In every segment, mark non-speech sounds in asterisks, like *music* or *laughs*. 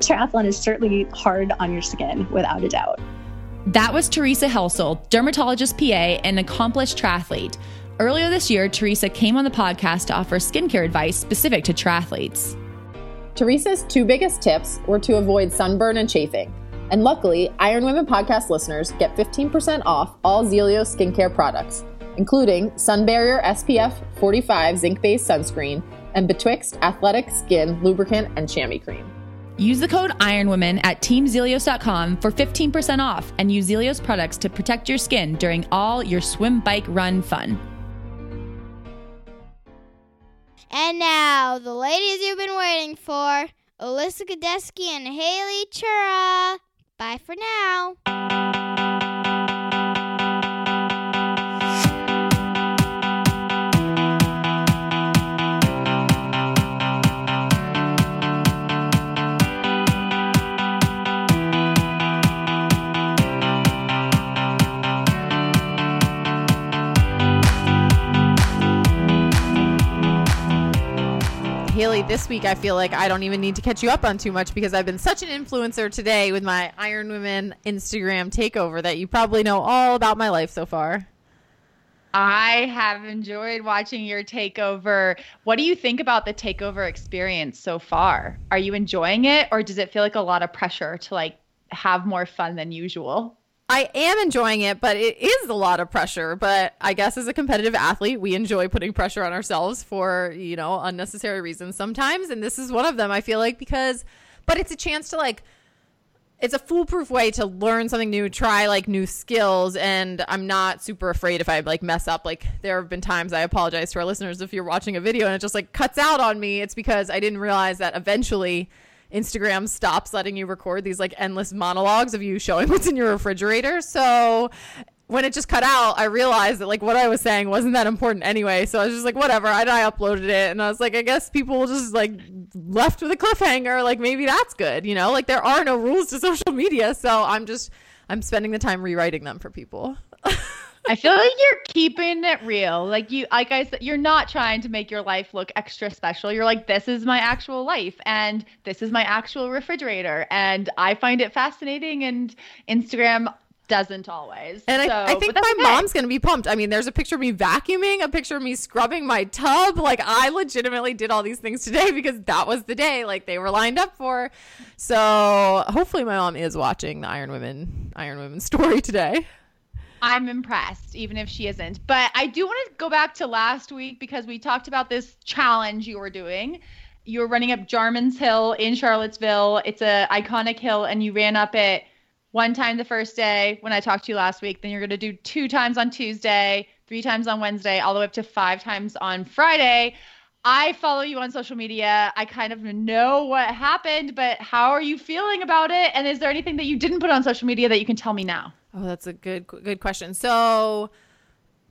Triathlon is certainly hard on your skin, without a doubt. That was Teresa Helsel, dermatologist PA and accomplished triathlete. Earlier this year, Teresa came on the podcast to offer skincare advice specific to triathletes. Teresa's two biggest tips were to avoid sunburn and chafing. And luckily, Iron Women podcast listeners get 15% off all Zelio skincare products, including Sun Barrier SPF 45 zinc based sunscreen and Betwixt Athletic Skin Lubricant and Chamois Cream. Use the code IRONWOMEN at teamzealios.com for 15% off and use Zealios products to protect your skin during all your swim, bike, run fun. And now, the ladies you've been waiting for Alyssa Godesky and Haley Chura. Bye for now. This week I feel like I don't even need to catch you up on too much because I've been such an influencer today with my Iron Women Instagram takeover that you probably know all about my life so far. I have enjoyed watching your takeover. What do you think about the takeover experience so far? Are you enjoying it or does it feel like a lot of pressure to like have more fun than usual? I am enjoying it, but it is a lot of pressure. But I guess as a competitive athlete, we enjoy putting pressure on ourselves for, you know, unnecessary reasons sometimes. And this is one of them, I feel like, because, but it's a chance to like, it's a foolproof way to learn something new, try like new skills. And I'm not super afraid if I like mess up. Like, there have been times I apologize to our listeners if you're watching a video and it just like cuts out on me. It's because I didn't realize that eventually Instagram stops letting you record these like endless monologues of you showing what's in your refrigerator. So when it just cut out, I realized that like what I was saying wasn't that important anyway. So I was just like, whatever. I, I uploaded it, and I was like, I guess people just like left with a cliffhanger. Like maybe that's good, you know? Like there are no rules to social media, so I'm just I'm spending the time rewriting them for people. *laughs* I feel like you're keeping it real. Like you, like I said, you're not trying to make your life look extra special. You're like, this is my actual life, and this is my actual refrigerator, and I find it fascinating. And Instagram doesn't always. And so, I, I think my okay. mom's gonna be pumped. I mean, there's a picture of me vacuuming, a picture of me scrubbing my tub. Like I legitimately did all these things today *laughs* because that was the day like they were lined up for. So hopefully my mom is watching the Iron Women Iron Women story today. I'm impressed, even if she isn't. But I do want to go back to last week because we talked about this challenge you were doing. You were running up Jarman's Hill in Charlottesville. It's a iconic hill, and you ran up it one time the first day when I talked to you last week. Then you're going to do two times on Tuesday, three times on Wednesday, all the way up to five times on Friday. I follow you on social media. I kind of know what happened, but how are you feeling about it? And is there anything that you didn't put on social media that you can tell me now? Oh, that's a good good question. So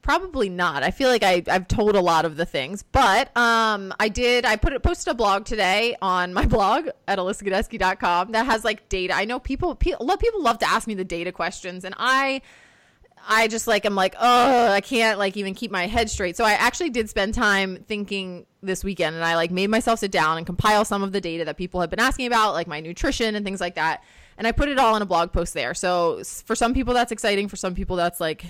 probably not. I feel like I I've told a lot of the things, but um I did I put it posted a blog today on my *laughs* blog at alyssagodesky.com that has like data. I know people of people love to ask me the data questions and I I just like I'm like, oh, I can't like even keep my head straight. So I actually did spend time thinking this weekend and I like made myself sit down and compile some of the data that people have been asking about, like my nutrition and things like that and I put it all in a blog post there. So for some people that's exciting, for some people that's like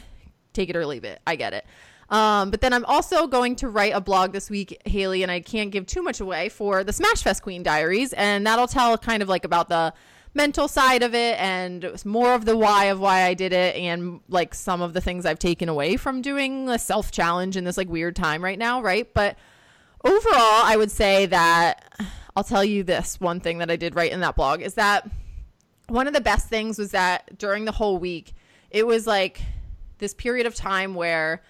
take it or leave it. I get it. Um, but then I'm also going to write a blog this week, Haley, and I can't give too much away for the Smash Fest Queen Diaries, and that'll tell kind of like about the mental side of it and more of the why of why I did it and like some of the things I've taken away from doing a self challenge in this like weird time right now, right? But overall, I would say that I'll tell you this one thing that I did write in that blog is that one of the best things was that during the whole week, it was like this period of time where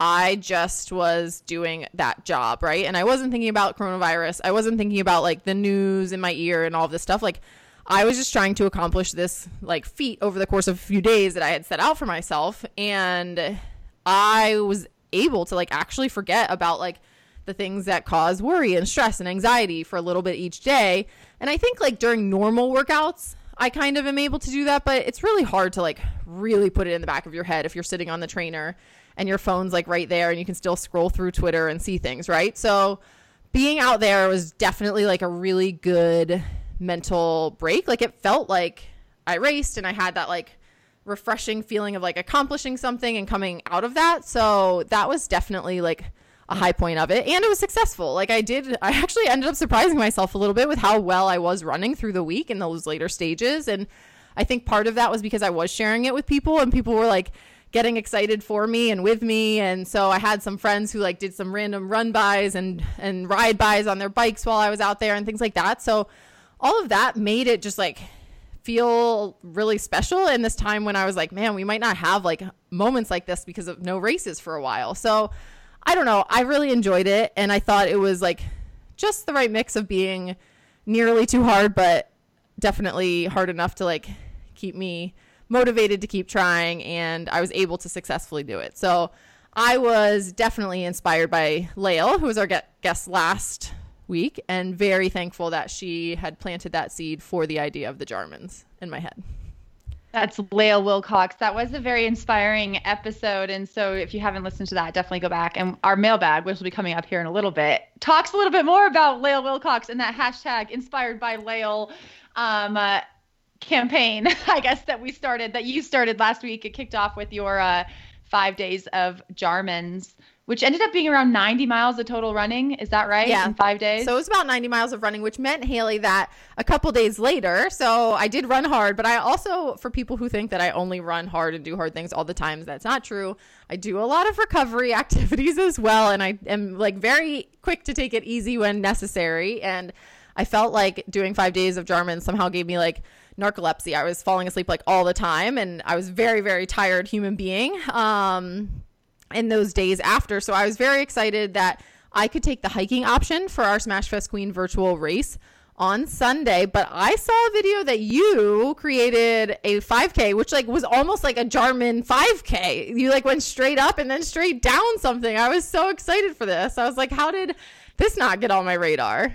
I just was doing that job, right? And I wasn't thinking about coronavirus. I wasn't thinking about like the news in my ear and all this stuff. Like I was just trying to accomplish this like feat over the course of a few days that I had set out for myself and I was able to like actually forget about like the things that cause worry and stress and anxiety for a little bit each day. And I think like during normal workouts, I kind of am able to do that, but it's really hard to like really put it in the back of your head if you're sitting on the trainer and your phone's like right there and you can still scroll through Twitter and see things, right? So being out there was definitely like a really good mental break. Like it felt like I raced and I had that like refreshing feeling of like accomplishing something and coming out of that. So that was definitely like a high point of it and it was successful. Like I did I actually ended up surprising myself a little bit with how well I was running through the week in those later stages and I think part of that was because I was sharing it with people and people were like getting excited for me and with me and so I had some friends who like did some random run bys and and ride bys on their bikes while I was out there and things like that. So all of that made it just like feel really special in this time when I was like, man, we might not have like moments like this because of no races for a while. So I don't know. I really enjoyed it. And I thought it was like just the right mix of being nearly too hard, but definitely hard enough to like keep me motivated to keep trying. And I was able to successfully do it. So I was definitely inspired by Lael, who was our guest last week and very thankful that she had planted that seed for the idea of the Jarmans in my head. That's Lael Wilcox. That was a very inspiring episode. And so if you haven't listened to that, definitely go back. And our mailbag, which will be coming up here in a little bit, talks a little bit more about Lael Wilcox and that hashtag inspired by Lael um, uh, campaign, *laughs* I guess, that we started, that you started last week. It kicked off with your uh, five days of Jarmans which ended up being around 90 miles of total running. Is that right? Yeah. In five days? So it was about 90 miles of running, which meant, Haley, that a couple days later, so I did run hard, but I also, for people who think that I only run hard and do hard things all the time, that's not true. I do a lot of recovery *laughs* activities as well, and I am like very quick to take it easy when necessary. And I felt like doing five days of Jarman somehow gave me like narcolepsy. I was falling asleep like all the time, and I was very, very tired human being. Um, in those days after. So I was very excited that I could take the hiking option for our Smash Fest Queen virtual race on Sunday, but I saw a video that you created a 5K, which like was almost like a Jarman 5K. You like went straight up and then straight down something. I was so excited for this. I was like, how did this not get on my radar?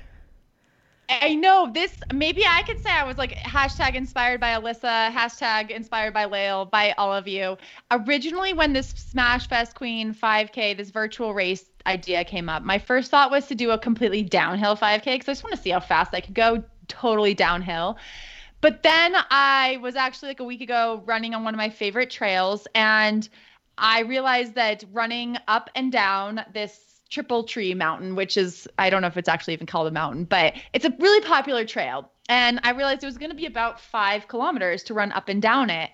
I know this. Maybe I could say I was like hashtag inspired by Alyssa, hashtag inspired by Lael, by all of you. Originally, when this Smash Fest Queen 5K, this virtual race idea came up, my first thought was to do a completely downhill 5K because I just want to see how fast I could go totally downhill. But then I was actually like a week ago running on one of my favorite trails and I realized that running up and down this Triple Tree Mountain, which is, I don't know if it's actually even called a mountain, but it's a really popular trail. And I realized it was going to be about five kilometers to run up and down it.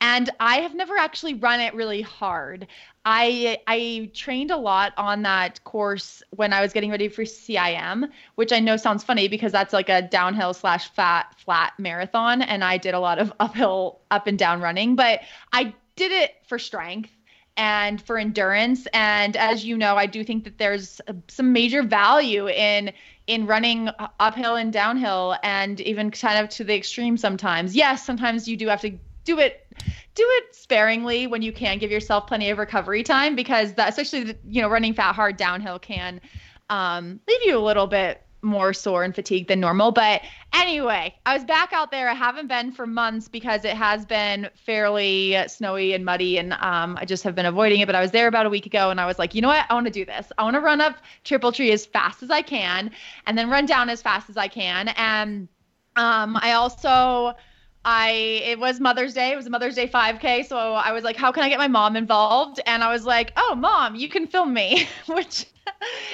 And I have never actually run it really hard. I I trained a lot on that course when I was getting ready for CIM, which I know sounds funny because that's like a downhill slash fat flat marathon, and I did a lot of *laughs* uphill up and down running. But I did it for strength and for endurance. And as you know i do think that there's some major value in in running uphill and downhill and even kind of to the extreme sometimes. Yes sometimes you do have to do it do it sparingly when you can give yourself plenty of recovery time because that especially the, you know running fat hard downhill can um, leave you a little bit more sore and fatigued than normal. But anyway, I was back out there. I haven't been for months because it has been fairly snowy and muddy, and um, I just have been avoiding it. But I was there about a week ago, and I was like, you know what? I want to do this. I want to run up Triple Tree as fast as I can, and then run down as fast as I can. And um, I also I it was Mother's Day. It was a Mother's Day 5K, so I was like, how can I get my mom involved? And I was like, oh, mom, you can film me, *laughs* which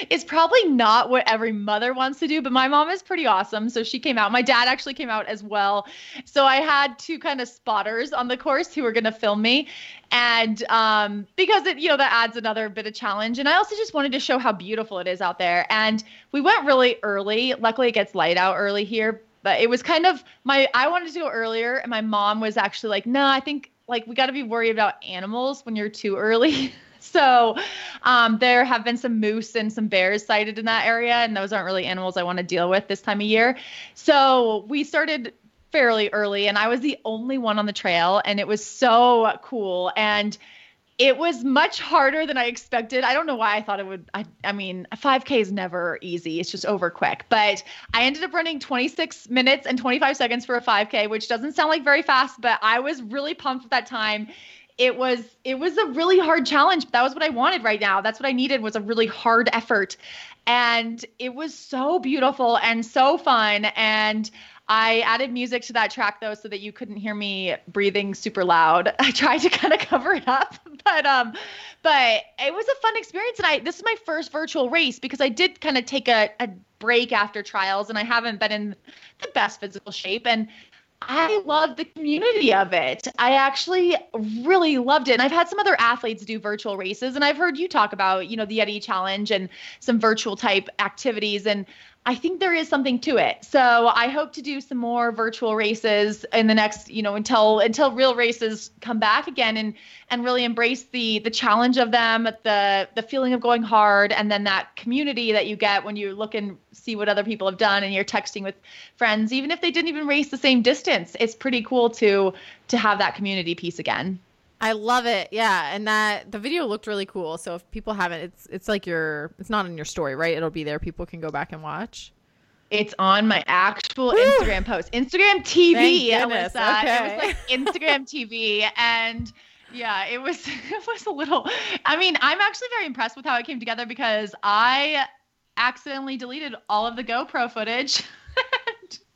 is probably not what every mother wants to do, but my mom is pretty awesome, so she came out. My dad actually came out as well. So I had two kind of spotters on the course who were going to film me. And um, because it, you know, that adds another bit of challenge. And I also just wanted to show how beautiful it is out there. And we went really early. Luckily, it gets light out early here, but it was kind of my I wanted to go earlier and my mom was actually like, "No, nah, I think like we got to be worried about animals when you're too early." *laughs* *laughs* so um, there have been some moose and some bears sighted in that area and those aren't really animals I want to deal with this time of year. So we started fairly early and I was the only one on the trail and it was so cool and it was much harder than I expected. I don't know why I thought it would. I, I mean, 5K is never easy. It's just over quick. But I ended up running 26 minutes and 25 seconds for a 5K, which doesn't sound like very fast, but I was really pumped with that time. It was it was a really hard challenge. But that was what I wanted right now. That's what I needed was a really hard effort. And it was so beautiful and so fun. And I added music to that track though, so that you couldn't hear me breathing super loud. *laughs* I tried to kind of cover it up, *laughs* but um, but it was a fun experience. And I this is my first virtual race because I did kind of take a, a break after trials, and I haven't been in the best physical shape. And I love the community of it. I actually really loved it. And I've had some other athletes do virtual races, and I've heard you talk about, you know, the Yeti Challenge and some virtual type activities. And I think there is something to it. So I hope to do some more virtual races in the next, you know, until until real races come back again and and really embrace the the challenge of them, the the feeling of going hard and then that community that you get when you look and see what other people have done and you're texting with friends even if they didn't even race the same distance. It's pretty cool to to have that community piece again. I love it. Yeah, and that the video looked really cool. So if people haven't, it's it's like your it's not in your story, right? It'll be there. People can go back and watch. It's on my actual Woo! Instagram post, Instagram TV. Alyssa. Okay. It was like Instagram *laughs* TV, and yeah, it was *laughs* it was a little. I mean, I'm actually very impressed with how it came together because I accidentally deleted all of the GoPro footage. *laughs*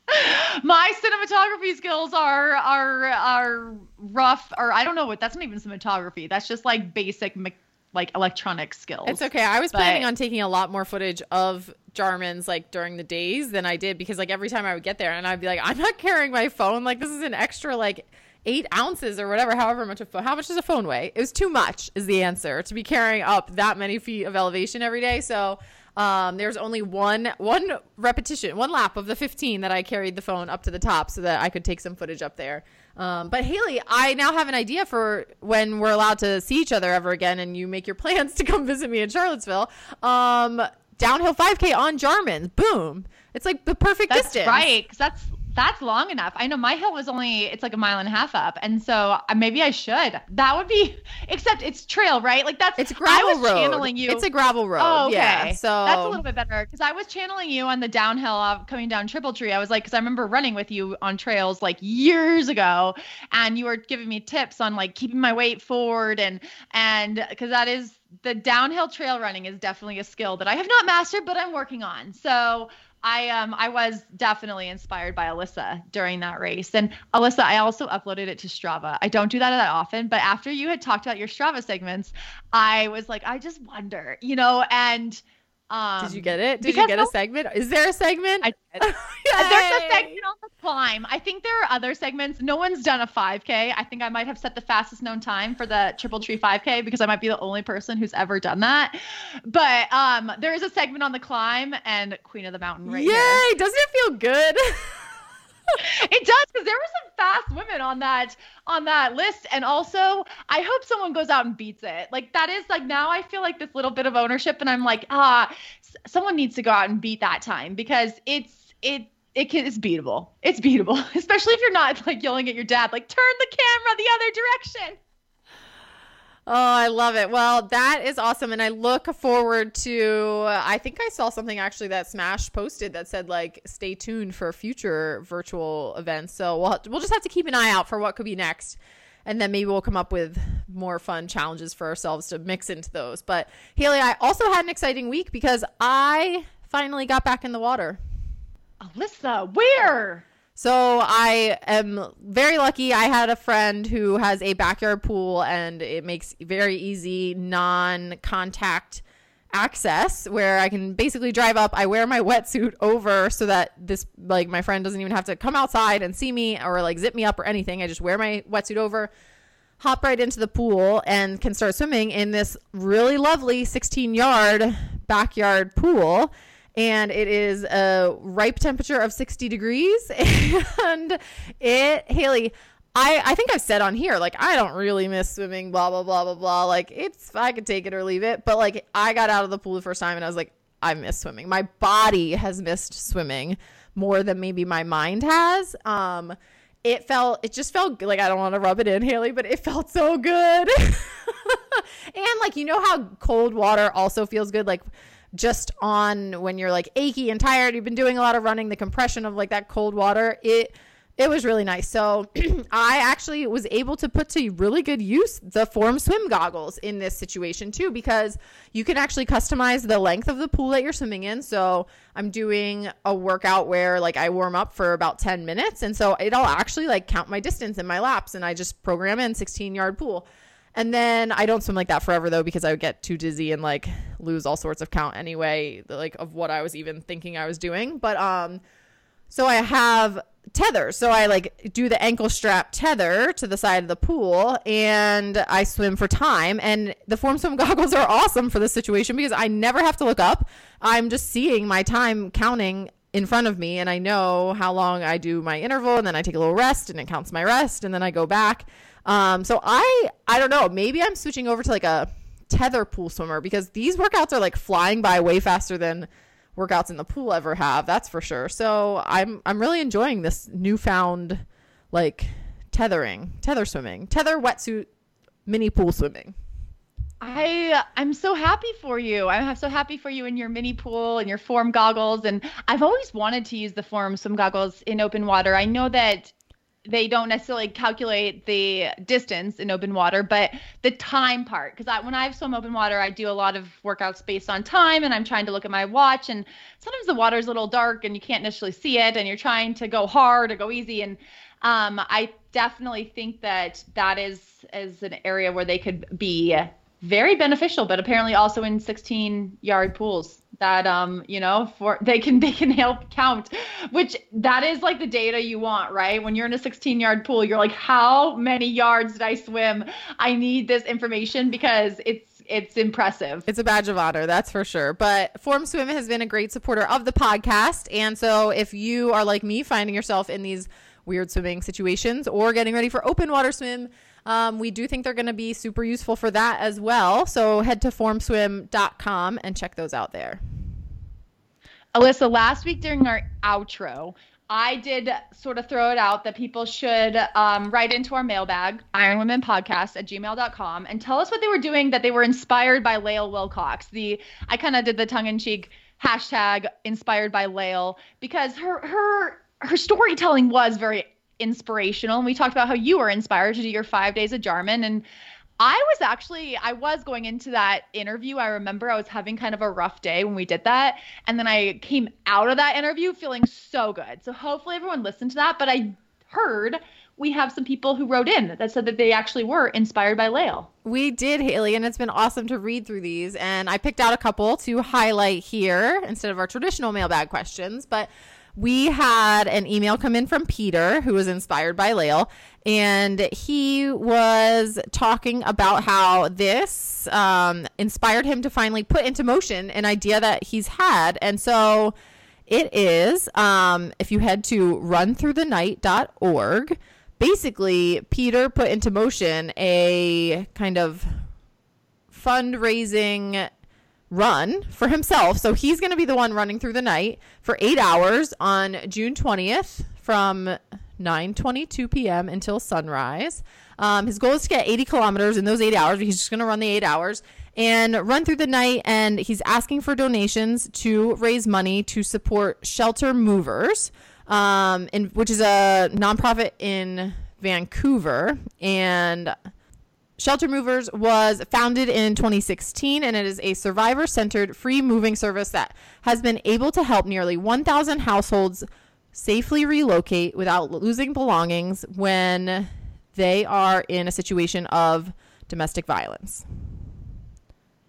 *laughs* my cinematography skills are are are rough or I don't know what that's not even cinematography. That's just like basic me- like electronic skills. It's okay. I was but, planning on taking a lot more footage of Jarman's like during the days than I did because like every time I would get there and I'd be like, I'm not carrying my phone. Like this is an extra like eight ounces or whatever, however much a phone. How much does a phone weigh? It was too much is the answer to be carrying up that many feet of elevation every day. So um, there's only one one repetition, one lap of the 15 that I carried the phone up to the top so that I could take some footage up there. Um, but Haley, I now have an idea for when we're allowed to see each other ever again, and you make your *laughs* plans to come visit me in Charlottesville. Um, downhill 5K on Jarman. Boom! It's like the perfect that's distance. Right, because that's that's long enough. I know my hill was only it's like a mile and a half up, and so uh, maybe I should. That would be *laughs* except it's trail, right? Like that's it's gravel I was road. channeling you. It's a gravel road. Oh, okay. Yeah, so that's a little bit better because I was channeling you on the downhill of coming down Triple Tree. I was like, because I remember running with you on trails like years ago, and you were giving me tips on like keeping my weight forward and and because that is the downhill trail running is definitely a skill that I have not mastered, but I'm working on. So I um I was definitely inspired by Alyssa during that race. And Alyssa, I also uploaded it to Strava. I don't do that that often, but after you had talked about your Strava segments, I was like, I just wonder, you know, and um, did you get it? Did you get a segment? Is there a segment? I *laughs* did. There's a segment on the climb. I think there are other segments. No one's done a 5K. I think I might have set the fastest known time for the Triple Tree 5K because I might be the only person who's ever done that. But um, there is a segment on the climb and Queen of the Mountain right Yay! Here. Doesn't it feel good? *laughs* it does because there were some fast women on that on that list and also i hope someone goes out and beats it. Like that is like now i feel like this little bit of ownership and i'm like ah someone needs to go out and beat that time because it's it it can, it's beatable. It's beatable *laughs* especially if you're not like yelling at your dad like turn the camera the other direction Oh, I love it. Well, that is awesome. And I look forward to, I think I saw something actually that Smash posted that said, like, stay tuned for future virtual events. So we'll, we'll just have to keep an eye out for what could be next. And then maybe we'll come up with more fun challenges for ourselves to mix into those. But Haley, I also had an exciting week because I finally got back in the water. Alyssa, where? So I am very lucky. I had a friend who has a backyard pool and it makes very easy non-contact access where I can basically drive up. I wear my wetsuit over so that this like my friend doesn't even have to come outside and see me or like zip me up or anything. I just wear my wetsuit over, hop right into the pool and can start swimming in this really lovely 16 yard backyard pool and it is a ripe temperature of 60 degrees *laughs* and it haley I, I think I've said on here, like, I don't really miss swimming, blah, blah, blah, blah, blah. Like, it's, I could take it or leave it. But, like, I got out of the pool the first time and I was like, I miss swimming. My body has missed swimming more than maybe my mind has. Um, it felt, it just felt like, I don't want to rub it in, Haley, but it felt so good. *laughs* and, like, you know how cold water also feels good? Like, just on when you're like achy and tired, you've been doing a lot of running, the compression of like that cold water, it it was really nice. So *clears throat* I actually was able to put to really good use the Form Swim goggles in this situation too, because you can actually customize the length of the pool that you're swimming in. So I'm doing a workout where like I warm up for about 10 minutes. And so it'll actually like count my distance in my laps and I just program in 16 yard pool. And then I don't swim like that forever though because I would get too dizzy and like lose all sorts of count anyway, like of what I was even thinking I was doing. But um so I have tether. So I like do the ankle strap tether to the side of the pool and I swim for time. And the form swim *laughs* goggles are awesome for this situation because I never have to look up. I'm just seeing my time counting in front of me and I know how long I do my interval and then I take a little rest and it counts my rest and then I go back. Um, so I I don't know, maybe I'm switching over to like a tether pool swimmer because these workouts are like flying by way faster than workouts in the pool ever have. That's for sure. So I'm I'm really enjoying this newfound like tethering, tether swimming, tether wetsuit, mini pool swimming. I I'm so happy for you. I'm so happy for you in your mini pool and your form goggles. And I've always wanted to use the form swim goggles in open water. I know that they don't necessarily calculate the distance in open water, but the time part. Because when I swim open water, I do a lot of workouts based on time, and I'm trying to look at my watch. And sometimes the water is a little dark, and you can't necessarily see it, and you're trying to go hard or go easy. And um, I definitely think that that is is an area where they could be very beneficial, but apparently also in 16 yard pools that um you know for *laughs* they can they can help count which that is like the data you want right? When you're in a 16 yard pool you're like how many yards did i swim? I need this information because it's it's impressive. It's a badge of honor that's for sure. But form swim has been a great supporter of the podcast and so if you are like me finding yourself in these weird swimming situations or getting ready for open water swim um, we do think they're going to be super useful for that as well. So head to formswim.com and check those out there. Alyssa, last week during our outro, I did sort of throw it out that people should um, write into our mailbag, ironwomenpodcast at gmail.com, and tell us what they were doing that they were inspired by Lael Wilcox. The I kind of did the tongue in cheek hashtag inspired by Lael because her her her storytelling was very inspirational. And we talked about how you were inspired to do your five days of Jarman. And I was actually, I was going into that interview. I remember I was having kind of a rough day when we did that. And then I came out of that interview feeling so good. So hopefully everyone listened to that. But I heard we have some people who wrote in that said that they actually were inspired by Lael. We did, Haley, and it's been awesome to read through these. And I picked out a couple to highlight here instead of our traditional mailbag questions. But we had an email come in from Peter, who was inspired by Lael, and he was talking about how this um, inspired him to finally put into motion an idea that he's had. And so it is, um, if you head to runthroughthenight.org, basically, Peter put into motion a kind of fundraising run for himself. So he's going to be the one running through the night for eight hours on June 20th from 9:22 p.m. until sunrise. Um, his goal is to get 80 kilometers in those eight hours. He's just going to run the eight hours and run through the night. And he's asking for donations to raise money to support Shelter Movers, um, in, which is a nonprofit in Vancouver. And Shelter Movers was founded in 2016 and it is a survivor centered free moving service that has been able to help nearly 1,000 households safely relocate without losing belongings when they are in a situation of domestic violence.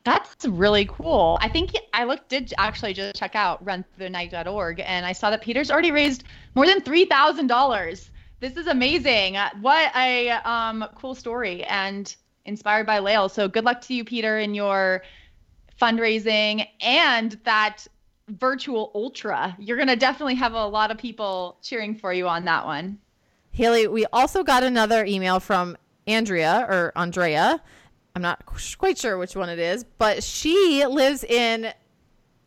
That's really cool. I think I looked did actually just check out runthenight.org and I saw that Peter's already raised more than three thousand dollars. This is amazing. What a um, cool story and inspired by Lael. So good luck to you, Peter, in your fundraising and that virtual ultra. You're gonna definitely have a lot of people cheering for you on that one. Haley, we also got another email from Andrea or Andrea I'm not quite sure which one it is, but she lives in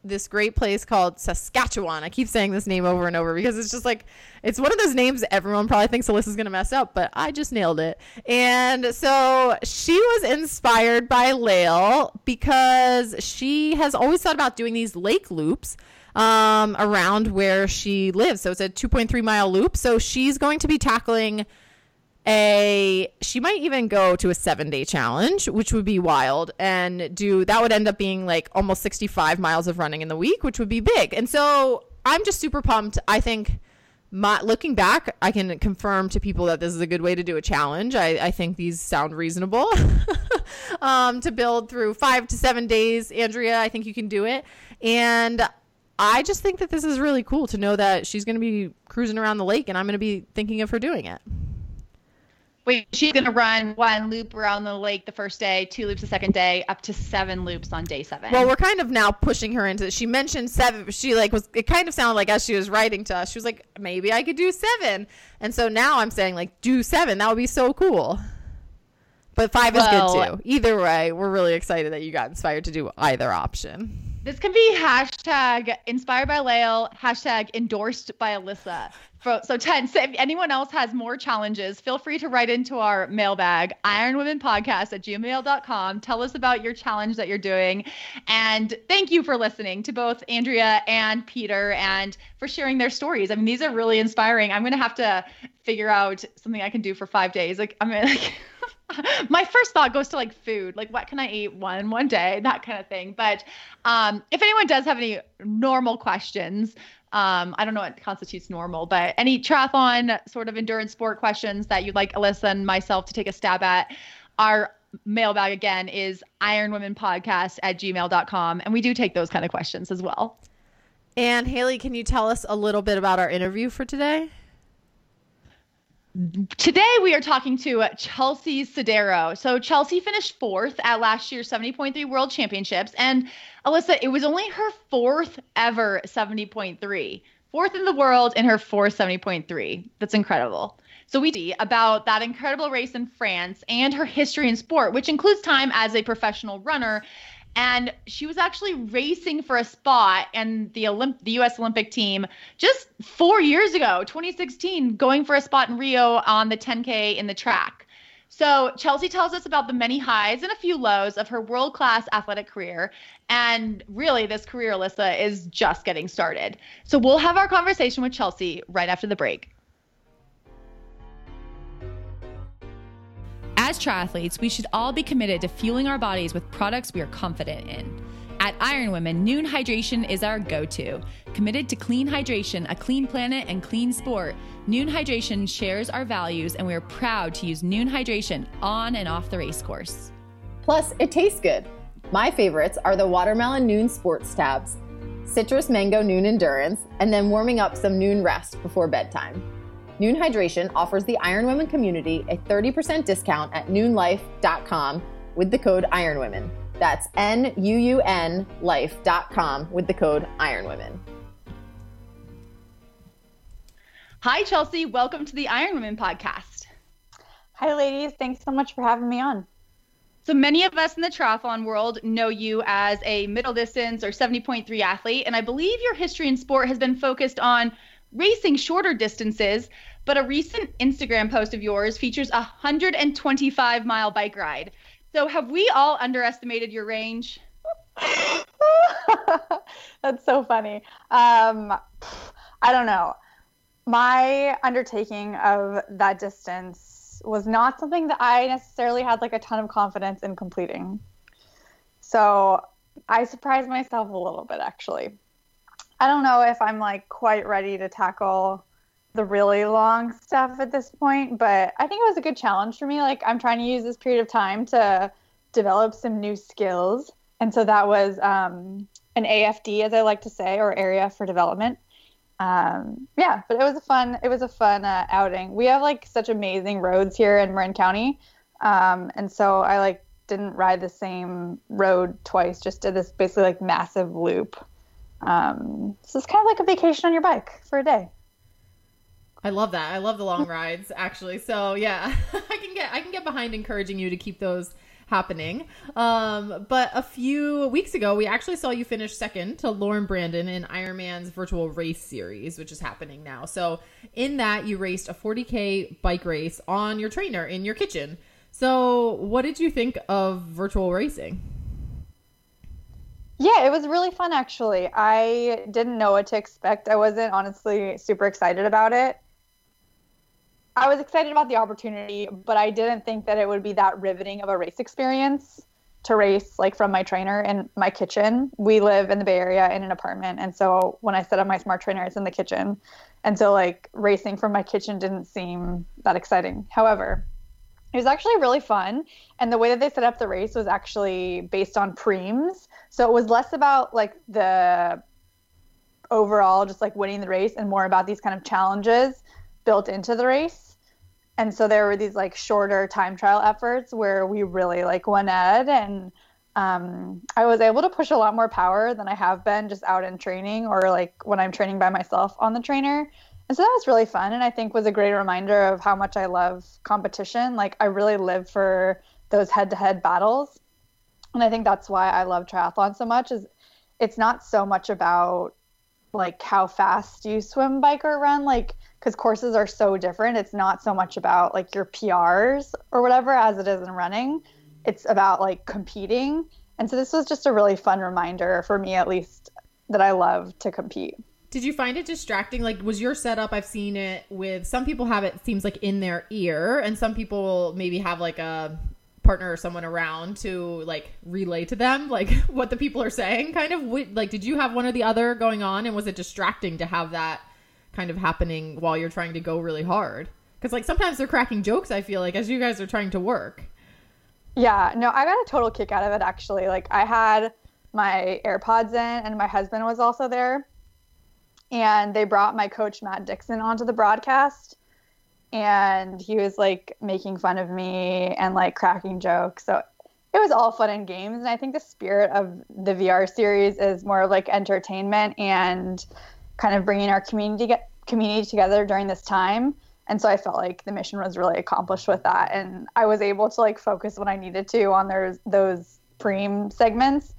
this great place called Saskatchewan. I keep saying this name over and over because it's just like it's one of those names everyone probably thinks Alyssa's gonna mess up, but I just nailed it. And so she was inspired by Lael because she has always thought about doing these lake loops um, around where she lives. So it's a 2.3 mile loop. So she's going to be tackling a she might even go to a seven day challenge which would be wild and do that would end up being like almost 65 miles of running in the week which would be big. And so i'm just super pumped. I think my looking back i can confirm to people that this is a good way to do a challenge. I, I think these sound reasonable. *laughs* Um, to build through five to seven days andrea i think you can do it. And i just think that this is really cool to know that she's going to be cruising around the lake and i'm going to be thinking of her doing it Wait, she's gonna run one loop around the lake the first day, two loops the second day, up to seven loops on day seven. Well, we're kind of now pushing her into. It. She mentioned seven. She like was. It kind of sounded like as she was writing to us, she was like, maybe I could do seven. And so now I'm saying like, do seven. That would be so cool. But five is good too. Either way, we're really excited that you got inspired to do either option. This can be hashtag inspired by Lael, hashtag endorsed by Alyssa. So, Ten, so if anyone else has more challenges, feel free to write into our mailbag, ironwomenpodcast at gmail.com. Tell us about your challenge that you're doing. And thank you for listening to both Andrea and Peter and for sharing their stories. I mean, these are really inspiring. I'm going to have to figure out something I can do for five days. Like, I'm like, *laughs* my first thought goes to like food like what can i eat one one day that kind of thing but um, if anyone does have any normal questions um, I don't know what constitutes normal, but any triathlon sort of endurance sport questions that you'd like Alyssa and myself to take a stab at, our mailbag again is ironwomenpodcast at gmail.com. And we do take those kind of questions as well. And Haley, can you tell us a little bit about our interview for today? Today we are talking to Chelsea Sodaro. So Chelsea finished fourth at last year's 70.3 World Championships, and Alyssa, it was only her fourth ever 70.3, fourth in the world in her fourth 70.3. That's incredible. So we see about that incredible race in France and her history in sport, which includes time as a professional runner and she was actually racing for a spot in the Olymp- the US Olympic team just 4 years ago, 2016, going for a spot in Rio on the 10K in the track. So, Chelsea tells us about the many highs and a few lows of her world class athletic career. And really, this career, Alyssa, is just getting started. So, we'll have our conversation with Chelsea right after the break. As triathletes, we should all be committed to fueling our bodies with products we are confident in. At Iron Women, Nuun Hydration is our go to. Committed to clean hydration, a clean planet, and clean sport, Nuun Hydration shares our values, and we are proud to use Nuun Hydration on and off the race course. Plus, it tastes good. My favorites are the Watermelon Nuun Sports Tabs, Citrus Mango Nuun Endurance, and then warming up some Nuun Rest before bedtime. Nuun Hydration offers the Iron Women community a 30% discount at nuunlife.com with the code IRONWOMEN. That's N U U N life.com with the code IRONWOMEN. Hi, Chelsea. Welcome to the Iron Women podcast. Hi, ladies. Thanks so much for having me on. So many of us in the triathlon world know you as a middle distance or 70.3 athlete, and I believe your history in sport has been focused on racing shorter distances, but a recent Instagram post of yours features a 125 mile bike ride. So have we all underestimated your range? *laughs* That's so funny. Um, I don't know. My undertaking of that distance was not something that I necessarily had like a ton of confidence in completing. So I surprised myself a little bit actually. I don't know if I'm like quite ready to tackle the really long stuff at this point, but I think it was a good challenge for me. Like I'm trying to use this period of time to develop some new skills, and so that was um, an AFD, as I like to say, or area for development. Um, yeah, but it was a fun. It was a fun uh, outing. We have like such amazing roads here in Marin County, um, and so I like didn't ride the same road twice. Just did this basically like massive loop. Um, so it's kind of like a vacation on your bike for a day. I love that. I love the long rides actually. So yeah, *laughs* I can get I can get behind encouraging you to keep those happening. Um, but a few weeks ago, we actually saw you finish second to Lauren Brandon in Ironman's virtual race series, which is happening now. So in that, you raced a 40k bike race on your trainer in your kitchen. So what did you think of virtual racing? Yeah, it was really fun actually. I didn't know what to expect. I wasn't honestly super excited about it. I was excited about the opportunity, but I didn't think that it would be that riveting of a race experience to race like from my trainer in my kitchen. We live in the Bay Area in an apartment, and so when I set up my smart trainer, it's in the kitchen. And so like racing from my kitchen didn't seem that exciting. However, it was actually really fun, and the way that they set up the race was actually based on primes. So it was less about like the overall just like winning the race and more about these kind of challenges built into the race. And so there were these like shorter time trial efforts where we really like went at and um, I was able to push a lot more power than I have been just out in training or like when I'm training by myself on the trainer. And so that was really fun and I think was a great reminder of how much I love competition. Like I really live for those head-to-head battles. And I think that's why I love triathlon so much is it's not so much about like how fast do you swim, bike or run like because courses are so different. It's not so much about like your PRs or whatever as it is in running. It's about like competing. And so this was just a really fun reminder for me, at least, that I love to compete. Did you find it distracting? Like, was your setup? I've seen it with some people have it seems like in their ear, and some people maybe have like a partner or someone around to like relay to them like *laughs* what the people are saying. Kind of like, did you have one or the other going on, and was it distracting to have that kind of happening while you're trying to go really hard. Because like sometimes they're cracking jokes. I feel like as you guys are trying to work. Yeah, no, I got a total kick out of it actually. Like I had my AirPods in, and my husband was also there, and they brought my coach Matt Dixon onto the broadcast, and he was like making fun of me and like cracking jokes. So it was all fun and games, and I think the spirit of the VR series is more of like entertainment and kind of bringing our community community together during this time. And so i felt like the mission was really accomplished with that and i was able to like focus when i needed to on those those prime segments.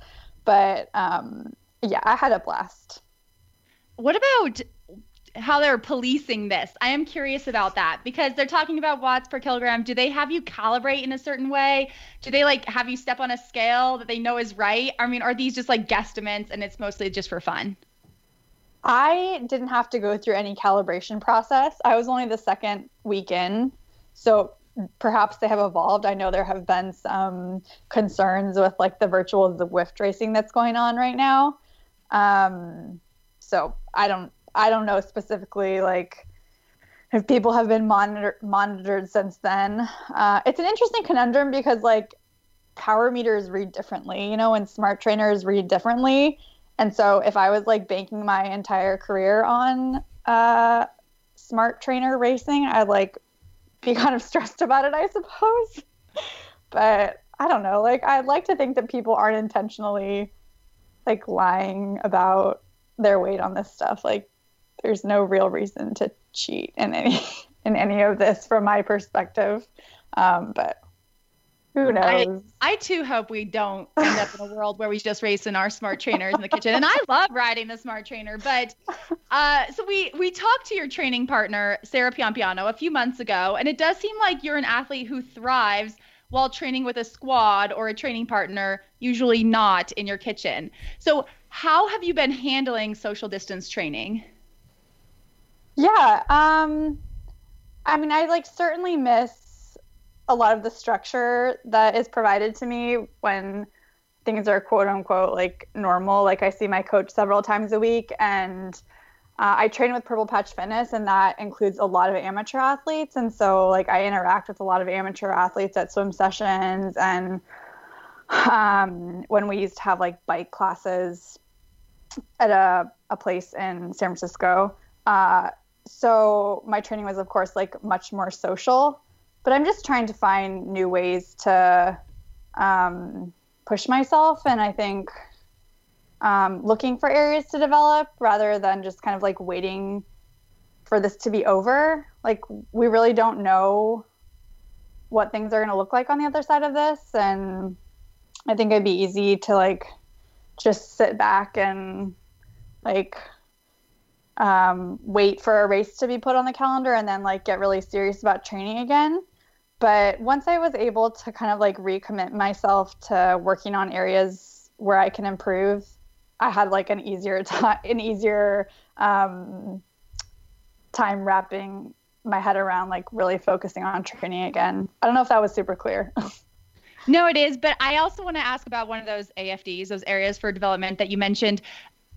But um yeah i had a blast. What about how they're policing this i am curious about that because they're talking about watts per kilogram do they have you calibrate in a certain way do they like have you step on a scale that they know is right i mean are these just like guesstimates and it's mostly just for fun I didn't have to go through any calibration process. I was only the second week in. So perhaps they have evolved. I know there have been some concerns with like the virtual the Zwift racing that's going on right now. Um, so I don't I don't know specifically like if people have been monitor- monitored since then. Uh, it's an interesting conundrum because like power meters read differently, you know, and smart trainers read differently. And so if I was like banking my entire career on uh, smart trainer racing, I'd like be *laughs* kind of stressed about it, I suppose. *laughs* but I don't know. Like I'd like to think that people aren't intentionally like lying about their weight on this stuff. Like there's no real reason to cheat in any *laughs* in any of this from my perspective. Um, but who knows? I, I too hope we don't *laughs* end up in a world where we just race in our smart trainers in the kitchen. And I *laughs* love riding the smart trainer, but uh, so we we talked to your training partner Sarah Piampiano a few months ago, and it does seem like you're an athlete who thrives while training with a squad or a training partner, usually not in your kitchen. So how have you been handling social distance training? Yeah, um, I mean, I like certainly miss a lot of the structure that is provided to me when things are quote unquote like normal. Like I see my coach several times a week and uh, I train with Purple Patch Fitness, and that includes a lot of amateur athletes. And so, like, I interact with a lot of amateur athletes at swim sessions, and um, when we used to have like bike classes at a, a place in San Francisco. Uh, so my training was, of course, like much more social. But I'm just trying to find new ways to um, push myself, and I think um, looking for areas to develop rather than just kind of like waiting for this to be over. Like, we really don't know what things are going to look like on the other side of this. And I think it'd be easy to like just sit back and like um, wait for a race to be put on the calendar and then like get really serious about training again. But once I was able to kind of like recommit myself to working on areas where I can improve, I had like an easier *laughs* time, an easier um, time wrapping my head around like really focusing on training again. I don't know if that was super clear. *laughs* no, it is, but I also want to ask about one of those AFDs, those areas for development that you mentioned.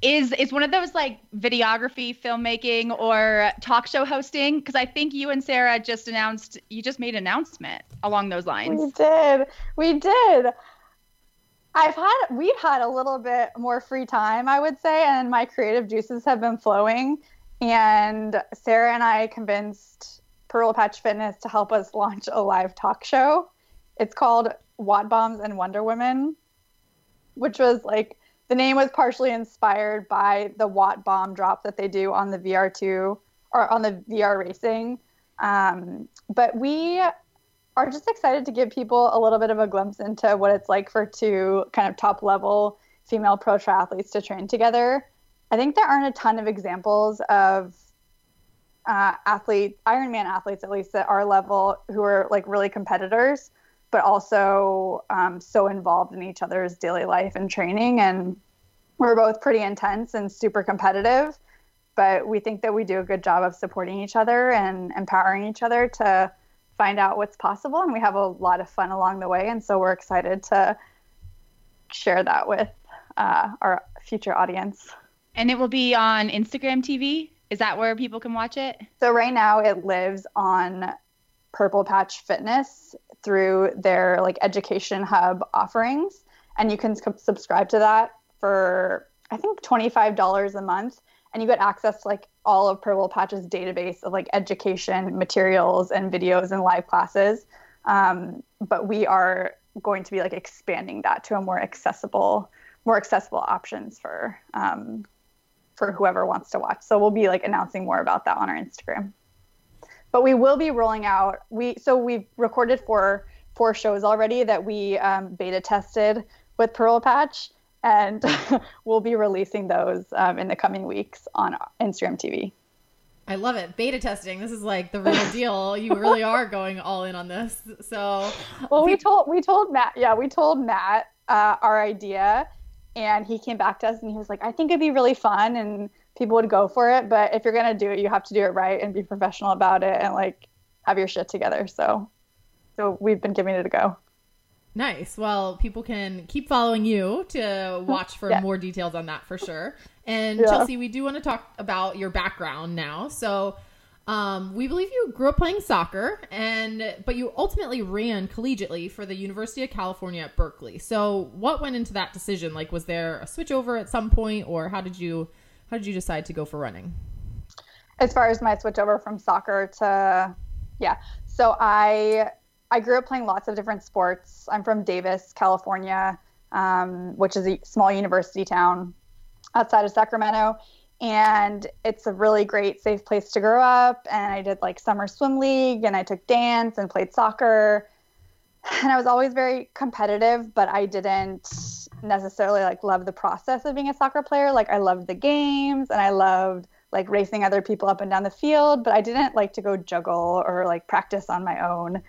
Is is one of those like videography, filmmaking, or talk show hosting? Because I think you and Sarah just announced you just made an announcement along those lines. We did. We did. I've had we've had a little bit more free time, I would say, and my creative juices have been flowing. And Sarah and I convinced Purple Patch Fitness to help us launch a live talk show. It's called Watt Bombs and Wonder Women, which was like the name was partially inspired by the Watt bomb drop that they do on the VR2 or on the VR racing. Um, but we are just excited to give people a little bit of a glimpse into what it's like for two kind of top level female pro triathletes to train together. I think there aren't a ton of examples of uh, athlete Ironman athletes, at least at our level, who are like really competitors, but also um, so involved in each other's daily life and training. And we're both pretty intense and super competitive, but we think that we do a good job of supporting each other and empowering each other to find out what's possible. And we have a lot of fun along the way. And so we're excited to share that with uh, our future audience. And it will be on instagram tv is that where people can watch it? So right now it lives on purple patch fitness through their like education hub offerings and you can subscribe to that for i think $25 a month and you get access to like all of Purple Patch's database of like education materials and videos and live classes. Um, but we are going to be like expanding that to a more accessible, more accessible options for um, for whoever wants to watch. So we'll be like announcing more about that on our Instagram. But we will be rolling out. We so we've recorded four four shows already that we um, beta tested with Purple Patch and *laughs* we'll be releasing those um, in the coming weeks on Instagram TV. I love it. Beta testing. This is like the real *laughs* deal. You really are going all in on this. So, well, we told we told Matt. Yeah, we told Matt uh, our idea, and he came back to us and he was like, "I think it'd be really fun and people would go for it. But if you're gonna do it, you have to do it right and be professional about it and like have your shit together." So, so we've been giving it a go. Nice. Well, people can keep following you to *laughs* watch for yeah. more details on that for sure. And yeah. Chelsea, we do want to talk about your background now. So, um, we believe you grew up playing soccer, and but you ultimately ran collegiately for the University of California at Berkeley. So, what went into that decision? Like, was there a switch over at some point, or how did you how did you decide to go for running? As far as my switch over from soccer to, yeah. So I I grew up playing lots of different sports. I'm from Davis, California, um, which is a small university town outside of Sacramento. And it's a really great, safe place to grow up. And I did like summer swim league and I took dance and played soccer. And I was always very competitive, but I didn't necessarily like love the process of being a soccer player. Like I loved the games and I loved like racing other people up and down the field, but I didn't like to go juggle or like practice on my own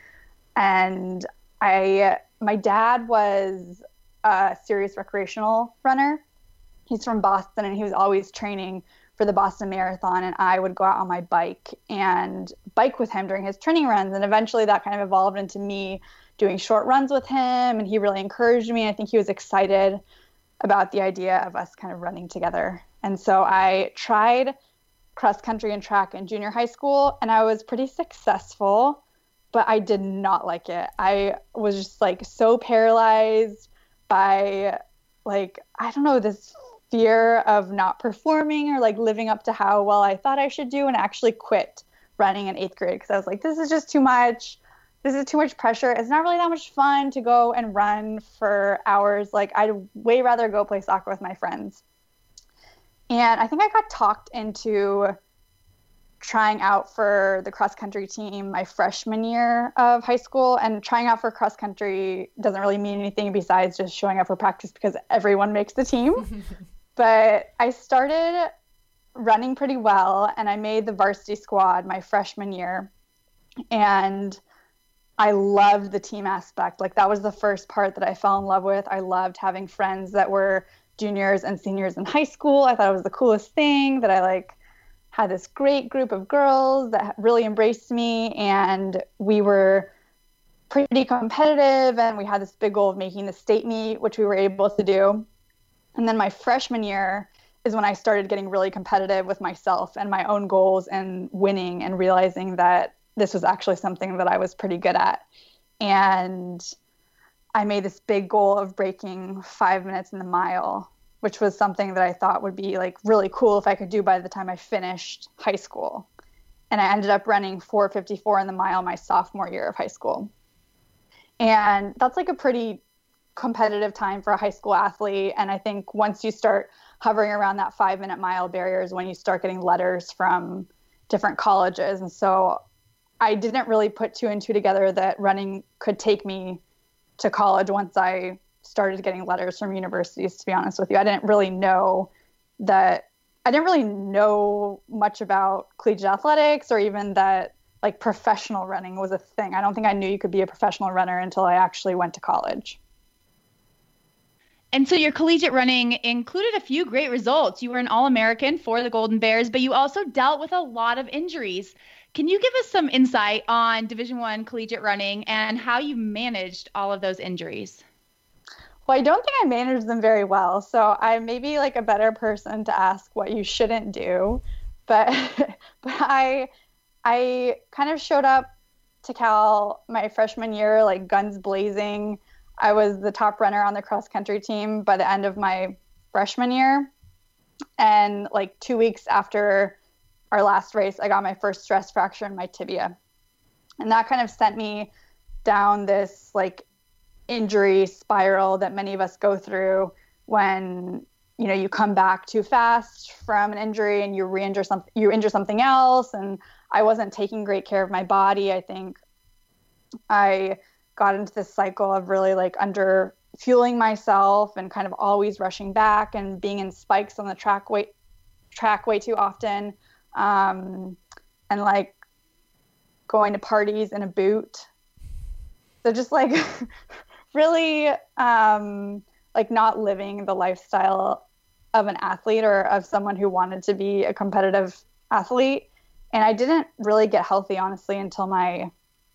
and I my dad was a serious recreational runner. He's from Boston and he was always training for the Boston Marathon and I would go out on my bike and bike with him during his training runs and eventually that kind of evolved into me doing short runs with him and he really encouraged me. I think he was excited about the idea of us kind of running together. And so I tried cross country and track in junior high school, and I was pretty successful, but I did not like it. I was just like so paralyzed by like I don't know this fear of not performing or like living up to how well I thought I should do, and actually quit running in eighth grade because I was like, this is just too much. This is too much pressure. It's not really that much fun to go and run for hours. Like I'd way rather go play soccer with my friends. And I think I got talked into trying out for the cross country team my freshman year of high school. And trying out for cross country doesn't really mean anything besides just showing up for practice because everyone makes the team. *laughs* but I started running pretty well and I made the varsity squad my freshman year. And I loved the team aspect. Like that was the first part that I fell in love with. I loved having friends that were juniors and seniors in high school. I thought it was the coolest thing that I like had this great group of girls that really embraced me and we were pretty competitive and we had this big goal of making the state meet which we were able to do. And then my freshman year is when I started getting really competitive with myself and my own goals and winning and realizing that this was actually something that I was pretty good at. And I made this big goal of breaking five minutes in the mile, which was something that I thought would be like really cool if I could do by the time I finished high school. And I ended up running 454 in the mile my sophomore year of high school. And that's like a pretty competitive time for a high school athlete. And I think once you start hovering around that five minute mile barrier is when you start getting letters from different colleges. And so I didn't really put two and two together that running could take me to college once I started getting letters from universities, to be honest with you. I didn't really know that, I didn't really know much about collegiate athletics or even that like professional running was a thing. I don't think I knew you could be a professional runner until I actually went to college. And so your collegiate running included a few great results. You were an All American for the Golden Bears, but you also dealt with a lot of injuries. Can you give us some insight on Division One collegiate running and how you managed all of those injuries? Well, I don't think I managed them very well, so I may be like a better person to ask what you shouldn't do. But *laughs* but I I kind of showed up to Cal my freshman year like guns blazing. I was the top runner on the cross country team by the end of my freshman year. And like 2 weeks after our last race, I got my first stress fracture in my tibia. And that kind of sent me down this like injury spiral that many of us go through when you know you come back too fast from an injury and you re-injure something you injure something else and I wasn't taking great care of my body. I think I got into this cycle of really like under fueling myself and kind of always rushing back and being in spikes on the track way track way too often um, and like going to parties in a boot. So just like *laughs* really um, like not living the lifestyle of an athlete or of someone who wanted to be a competitive athlete. And I didn't really get healthy honestly until my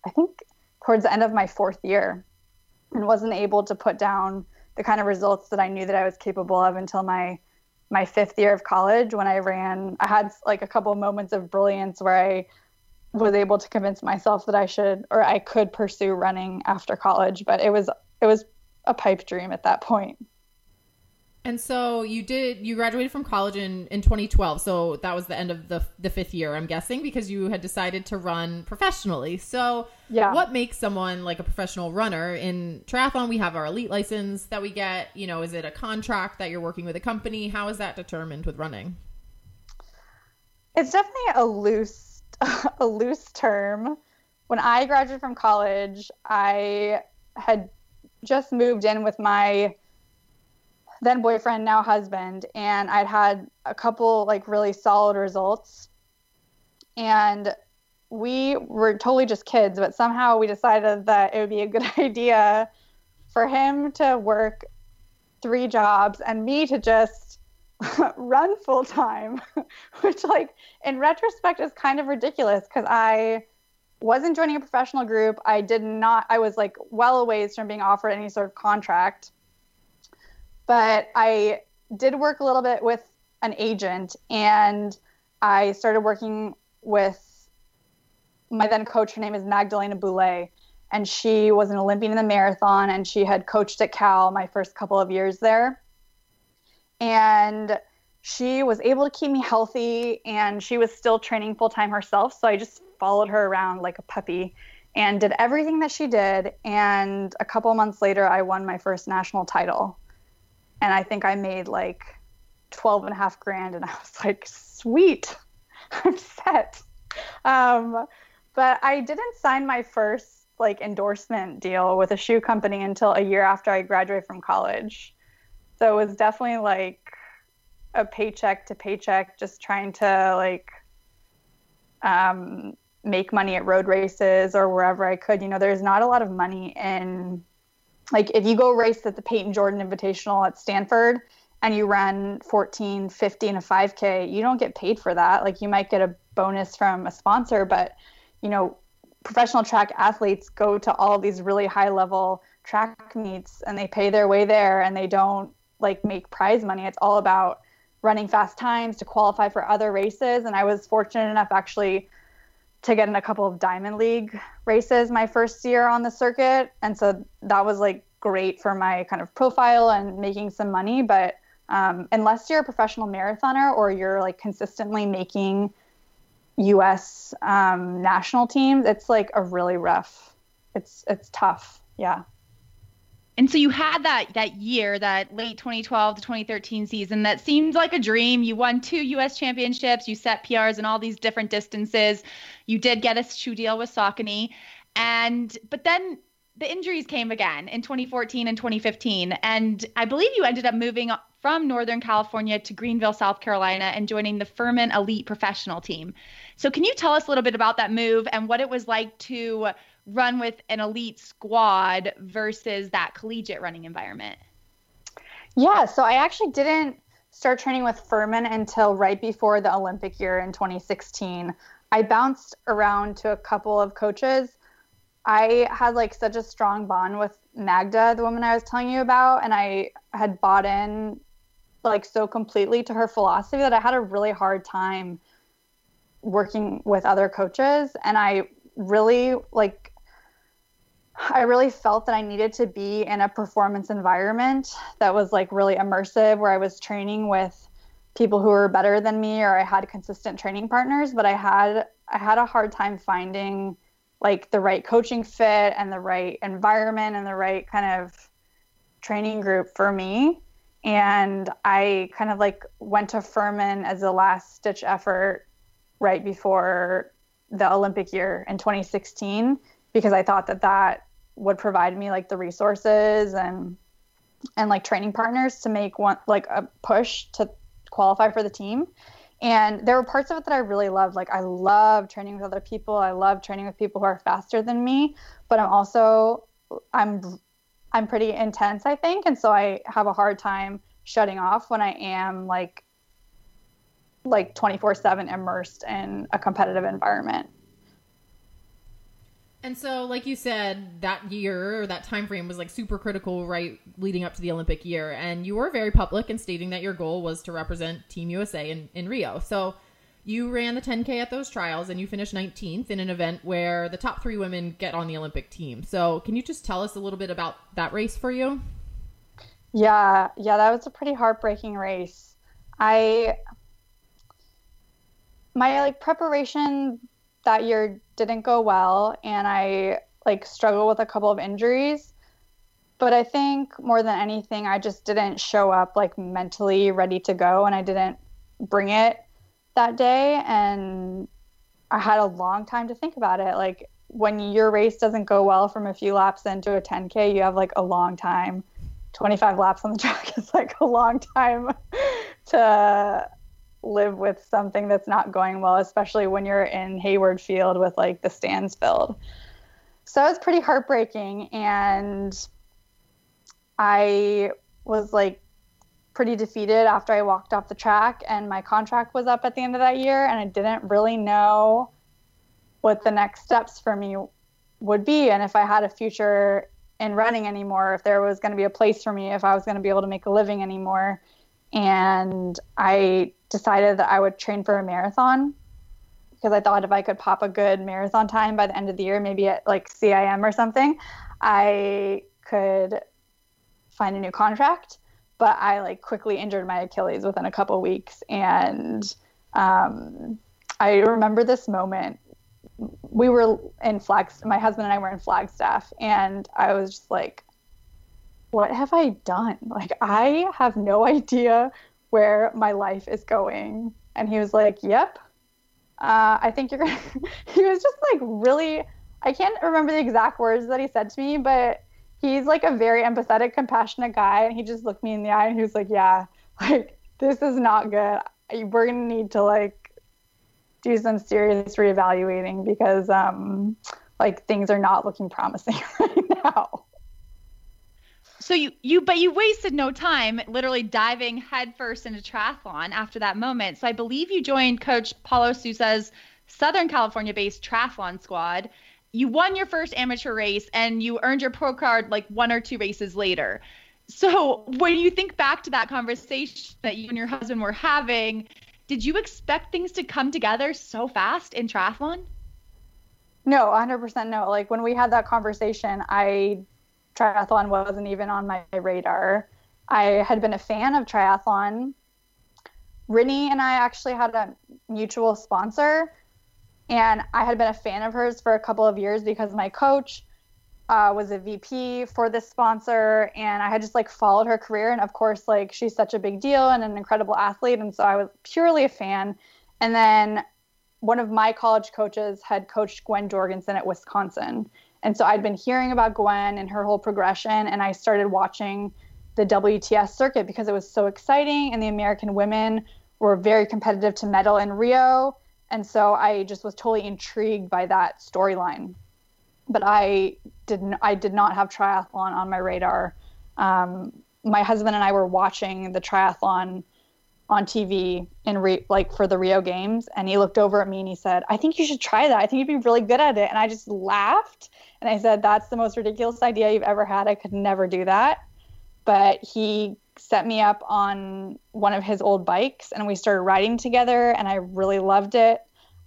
I think towards the end of my fourth year and wasn't able to put down the kind of results that I knew that I was capable of until my my fifth year of college when I ran. I had like a couple moments of brilliance where I was able to convince myself that I should or I could pursue running after college, but it was it was a pipe dream at that point. And so you did you graduated from college in in 2012. So that was the end of the the 5th year, I'm guessing, because you had decided to run professionally. So yeah. what makes someone like a professional runner in triathlon? We have our elite license that we get, you know, is it a contract that you're working with a company? How is that determined with running? It's definitely a loose *laughs* a loose term. When I graduated from college, I had just moved in with my then boyfriend, now husband, and I'd had a couple like really solid results. And we were totally just kids, but somehow we decided that it would be a good *laughs* idea for him to work three jobs and me to just *laughs* run full time, *laughs* which like in retrospect is kind of ridiculous because I wasn't joining a professional group. I did not I was like well away from being offered any sort of contract but I did work a little bit with an agent and I started working with my then coach. Her name is Magdalena Boulet, and she was an Olympian in the marathon, and she had coached at Cal my first couple of years there. And she was able to keep me healthy, and she was still training full time herself. So I just followed her around like a puppy and did everything that she did. And a couple months later, I won my first national title. And I think I made like 12 and a half grand. And I was like, sweet, *laughs* I'm set. Um, but I didn't sign my first like endorsement deal with a shoe company until a year after I graduated from college. So it was definitely like a paycheck to paycheck, just trying to like um, make money at road races or wherever I could. You know, there's not a lot of money in like if you go race at the Peyton Jordan Invitational at Stanford and you run 14, 50 and a 5K, you don't get paid for that. Like you might get a bonus from a sponsor, but you know, professional track athletes go to all these really high level track meets and they pay their way there and they don't like make prize money. It's all about running fast times to qualify for other races. And I was fortunate enough actually to get in a couple of Diamond League races my first year on the circuit. And so that was like great for my kind of profile and making some money. But um, unless you're a professional marathoner or you're like consistently making U.S. Um, national teams, it's like a really rough. It's it's tough. Yeah. And so you had that that year, that late 2012 to 2013 season that seemed like a dream. You won two US championships, you set PRs in all these different distances. You did get a shoe deal with Saucony. And but then the injuries came again in 2014 and 2015. And I believe you ended up moving from Northern California to Greenville, South Carolina, and joining the Furman Elite Professional Team. So, can you tell us a little bit about that move and what it was like to run with an elite squad versus that collegiate running environment? Yeah, so I actually didn't start training with Furman until right before the Olympic year in 2016. I bounced around to a couple of coaches. I had like such a strong bond with Magda, the woman I was telling you about, and I had bought in like so completely to her philosophy that I had a really hard time working with other coaches and I really like I really felt that I needed to be in a performance environment that was like really immersive where I was training with people who were better than me or I had consistent training partners but I had I had a hard time finding like the right coaching fit and the right environment and the right kind of training group for me. And I kind of like went to Furman as a last stitch effort right before the Olympic year in 2016 because I thought that that would provide me like the resources and and like training partners to make one like a push to qualify for the team. And there were parts of it that I really loved. Like I love training with other people. I love training with people who are faster than me, but I'm also I'm I'm pretty intense, I think, and so I have a hard time shutting off when I am like like 24/7 immersed in a competitive environment. And so, like you said, that year or that time frame was like super critical, right, leading up to the Olympic year. And you were very public in stating that your goal was to represent Team USA in, in Rio. So you ran the 10K at those trials and you finished 19th in an event where the top three women get on the Olympic team. So, can you just tell us a little bit about that race for you? Yeah, yeah, that was a pretty heartbreaking race. I, my like preparation that year didn't go well and I like struggled with a couple of injuries. But I think more than anything, I just didn't show up like mentally ready to go and I didn't bring it that day and I had a long time to think about it. Like when your race doesn't go well from a few laps into a 10k, you have like a long time. 25 laps on the track *laughs* is like a long time *laughs* to live with something that's not going well, especially when you're in Hayward Field with like the stands filled. So it was pretty heartbreaking and I was like pretty defeated after I walked off the track, and my contract was up at the end of that year, and I didn't really know what the next steps for me would be, and if I had a future in running anymore, if there was going to be a place for me, if I was going to be able to make a living anymore. And I decided that I would train for a marathon because I thought if I could pop a good marathon time by the end of the year, maybe at like CIM or something, I could find a new contract. But I like quickly injured my Achilles within a couple weeks, and um, I remember this moment. We were in Flags. My husband and I were in Flagstaff, and I was just like, "What have I done? Like, I have no *laughs* idea where my life is going." And he was like, "Yep, uh, I think you're gonna. *laughs* he was just like really. I can't remember the exact words that he said to me, but he's like a very empathetic, compassionate guy, and he just looked me in the eye and he was like, "Yeah, *laughs* like this is not good. We're gonna need to like do some serious reevaluating because um, like things are not looking promising *laughs* right now." So you you but you wasted no time literally diving headfirst into triathlon after that moment. So I believe you joined coach Paulo Sousa's Southern California based triathlon squad. You won your first amateur race and you earned your pro card like one or two races later. So when you think back to that conversation that you and your husband were having, did you expect things to come together so fast in triathlon? No, 100% no. Like when we had that conversation, I triathlon wasn't even on my radar. I had been a fan of triathlon. Rinny and I actually had a mutual sponsor, and I had been a fan of hers for a couple of years because my coach uh, was a VP for this sponsor, and I had just like followed her career. And of course, like she's such a big deal and an incredible athlete, and so I was purely a fan. And then one of my college coaches had coached Gwen Jorgensen at Wisconsin, and so I'd been hearing about Gwen and her whole progression, and I started watching the WTS circuit because it was so exciting, and the American women were very competitive to medal in Rio. And so I just was totally intrigued by that storyline. But I didn't. I did not have triathlon on my radar. Um, my husband and I were watching the triathlon on TV in re- like for the Rio Games, and he looked over at me and he said, "I think you should try that. I think you'd be really good at it." And I just laughed and I said, That's the most ridiculous idea you've ever had. I could never do that. But he set me up on one of his old bikes and we started riding together and I really loved it.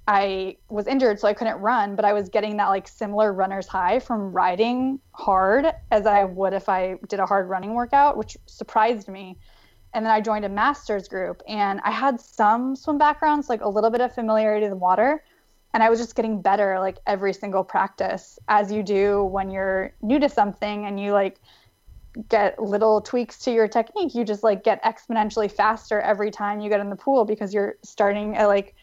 I was injured so I couldn't run, but I was getting that like similar runner's high from riding hard as I would if I did a hard running workout, which surprised me. And then I joined a master's group and I had some swim backgrounds, like a little bit of familiarity with water, and I was just getting better like every single practice as you do when you're new to something and you like get little tweaks to your technique. You just like get exponentially faster every time you get in the pool because you're starting at like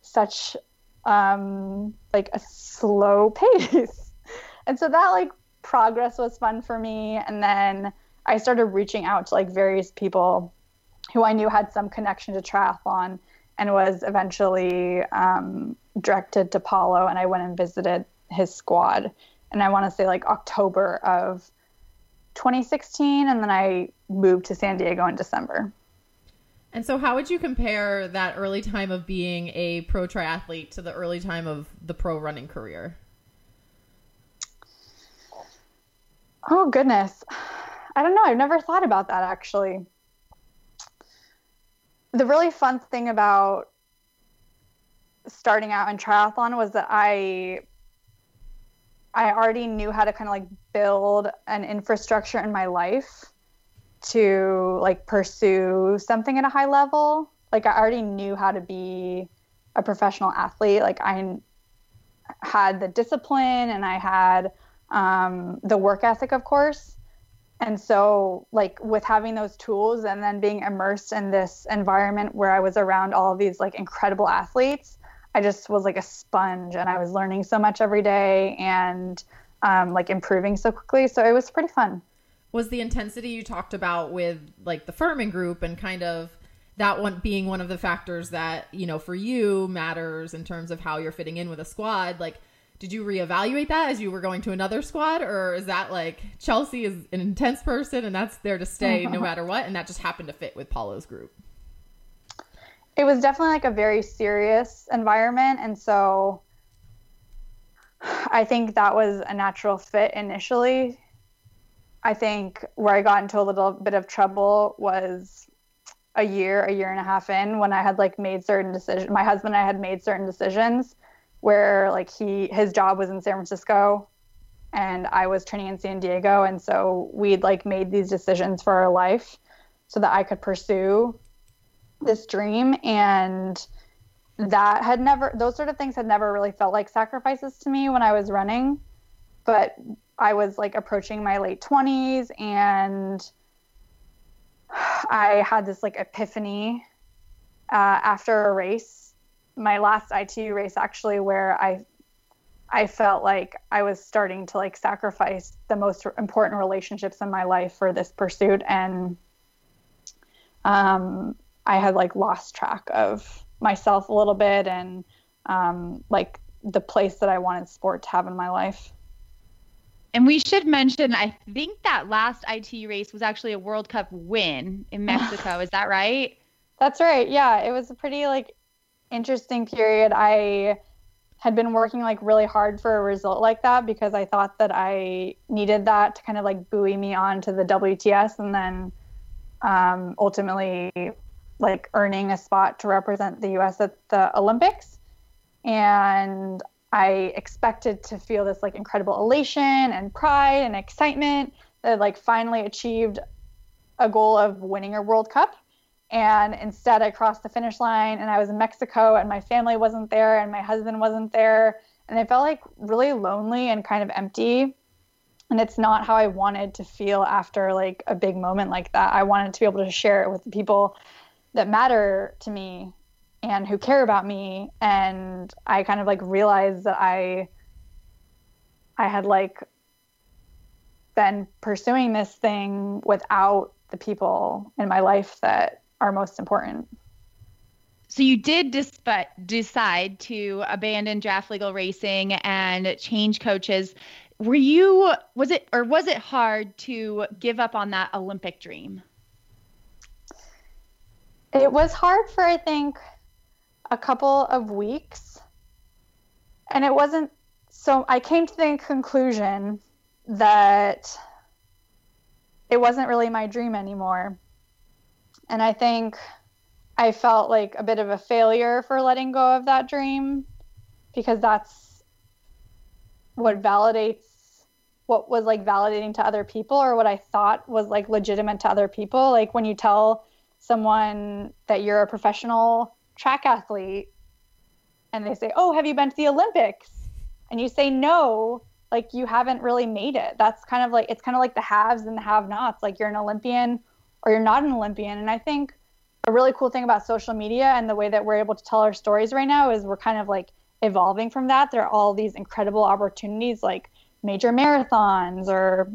such um like a slow *laughs* pace. And so that like progress was fun for me. And then I started reaching out to like various people who I knew had some connection to triathlon and was eventually um, directed to Paulo, and I went and visited his squad. And I want to say like October of 2016, and then I moved to San Diego in December. And so, how would you compare that early time of being a pro triathlete to the early time of the pro running career? Oh, goodness. I don't know. I've never thought about that actually. The really fun thing about starting out in triathlon was that I I already knew how to kind of like build an infrastructure in my life to like pursue something at a high level. Like I already knew how to be a professional athlete. Like I had the discipline and I had um, the work ethic, of course. And so, like with having those tools and then being immersed in this environment where I was around all of these like incredible athletes, I just was like a sponge and I was learning so much every day and um, like improving so quickly. So it was pretty fun. Was the intensity you talked about with like the Furman group and kind of that one being one of the factors that, you know, for you matters in terms of how you're fitting in with a squad? Like, did you reevaluate that as you were going to another squad or is that like Chelsea is an intense person and that's there to stay *laughs* no matter what and that just happened to fit with Paulo's group? It was definitely like a very serious environment and so i think that was a natural fit initially i think where i got into a little bit of trouble was a year, a year and a half in when I had like made certain decisions. My husband and I had made certain decisions where like he his job was in San Francisco and I was training in San Diego and so we'd like made these decisions for our life so that I could pursue this dream and that had never those sort of things had never really felt like sacrifices to me when I was running but I was like approaching my late 20s and I had this like epiphany uh, after a race, my last ITU race actually, where I I felt like I was starting to like sacrifice the most important relationships in my life for this pursuit, and um, I had like lost track of myself a little bit and um, like the place that I wanted sport to have in my life. And we should mention, I think that last IT race was actually a World Cup win in Mexico. *sighs* Is that right? That's right. Yeah, it was a pretty like interesting period. I had been working like really hard for a result like that because I thought that I needed that to kind of like buoy me on to the WTS and then um, ultimately like earning a spot to represent the US at the Olympics. And I expected to feel this like incredible elation and pride and excitement that like finally achieved a goal of winning a World Cup. And instead, I crossed the finish line and I was in Mexico and my family wasn't there and my husband wasn't there. And I felt like really lonely and kind of empty. And it's not how I wanted to feel after like a big moment like that. I wanted to be able to share it with the people that matter to me and who care about me. And i kind of like realized that i i had like been pursuing this thing without the people in my life that are most important. So you did disp- decide to abandon draft legal racing and change coaches. Were you was it or was it hard to give up on that olympic dream it was hard for i think a couple of weeks. And it wasn't so I came to the conclusion that it wasn't really my dream anymore. And I think I felt like a bit of a failure for letting go of that dream because that's what validates what was like validating to other people or what I thought was like legitimate to other people. Like when you tell someone that you're a professional track athlete and they say, Oh, have you been to the Olympics? And you say no, like you haven't really made it. That's kind of like it's kind of like the haves and the have nots. Like you're an Olympian or you're not an Olympian. And I think a really cool thing about social media and the way that we're able to tell our stories right now is we're kind of like evolving from that. There are all these incredible opportunities like major marathons or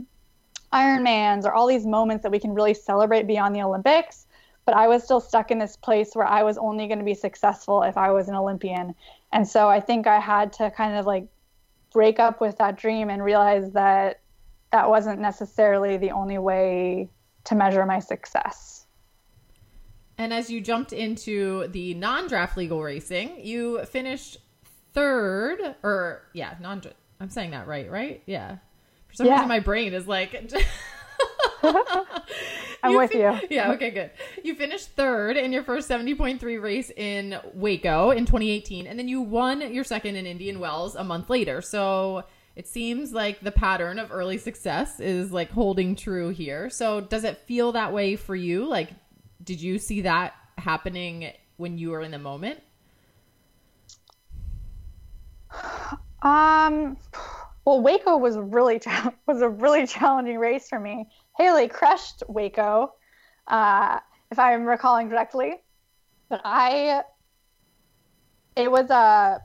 Ironmans or all these moments that we can really celebrate beyond the Olympics but I was still stuck in this place where I was only going to be successful if I was an Olympian. And so I think I had to kind of like break up with that dream and realize that that wasn't necessarily the only way to measure my success. And as you jumped into the non draft legal racing, you finished third, or yeah, non I'm saying that right, right? Yeah. For some yeah. reason, my brain is like. *laughs* *laughs* I'm you with fi- you. Yeah, okay, good. You finished third in your first 70.3 race in Waco in 2018, and then you won your second in Indian Wells a month later. So it seems like the pattern of early success is like holding true here. So does it feel that way for you? Like, did you see that happening when you were in the moment? Um, well, Waco was really *laughs* was a really challenging race for me. Haley crushed Waco, uh, if I'm recalling correctly. But I, it was a,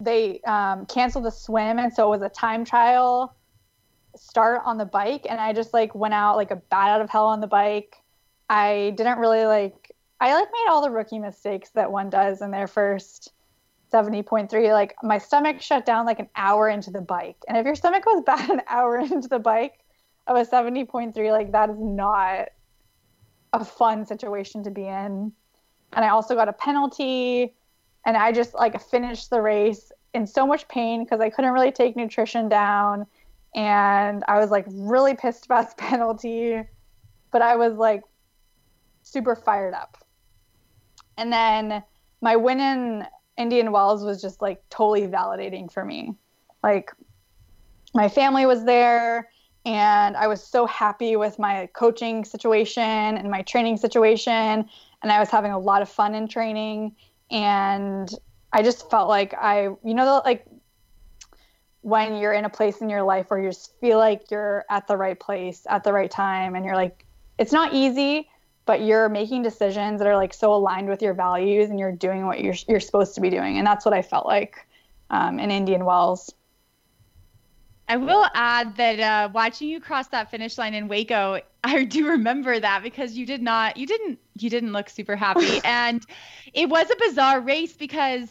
they um, canceled the swim, and so it was a time trial start on the bike, and I just like went out like a bat out of hell on the bike. I didn't really like. I like made all the rookie mistakes that one does in their first 70.3 like my stomach shut down like an hour into the bike and if your stomach goes *laughs* bad an hour into the bike of a 70.3 like that is not a fun situation to be in and i also got a penalty and i just like finished the race in so much pain because i couldn't really take nutrition down and i was like really pissed about the *laughs* penalty but i was like super fired up. And then my win in Indian Wells was just like totally validating for me. Like my family was there and I was so happy with my coaching situation and my training situation. And I was having a lot of fun in training. And I just felt like I you know like when you're in a place in your life where you just feel like you're at the right place at the right time and you're like it's not easy but you're making decisions that are like so aligned with your values and you're doing what you're you're supposed to be doing. And that's what I felt like um, in Indian Wells. I will add that uh, watching you cross that finish line in Waco, *laughs* I do remember that because you did not, you didn't, you didn't look super happy, *laughs* and it was a bizarre race because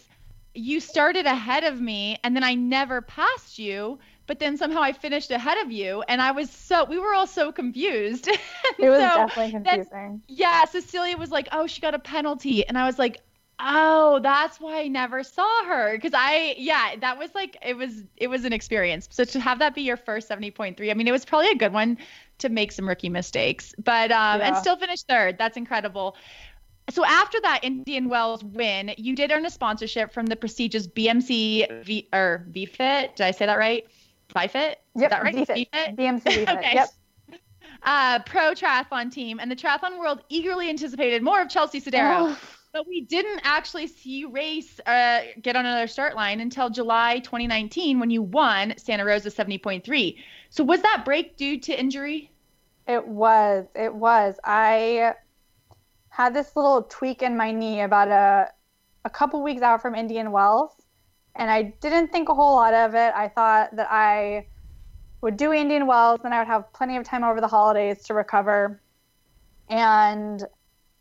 you started ahead of me, and then I never passed you, but then somehow I finished ahead of you, and I was so, we were all so confused. *laughs* it was so definitely confusing. Yeah, Cecilia was like, "Oh, she got a penalty," and I was like, Oh, that's why I never saw her. Cause I, yeah, that was like, it was, it was an experience. So to have that be your first 70.3, I mean, it was probably a good one to make some rookie mistakes, but, um, yeah. and still finish third. That's incredible. So after that Indian Wells win, you did earn a sponsorship from the prestigious BMC V or Vifit. Did I say that right? Vifit? Yep. Is that right? Vifit. BMC Vifit. *laughs* okay. Yep. Uh, pro triathlon team and the triathlon world eagerly anticipated more of Chelsea Sodaro. Oh but we didn't actually see you race uh, get on another start line until July 2019 when you won Santa Rosa 70.3. So was that break due to injury? It was. It was. I had this little tweak in my knee about a a couple weeks out from Indian Wells, and I didn't think a whole lot of it. I thought that I would do Indian Wells, and I would have plenty of time over the holidays to recover. And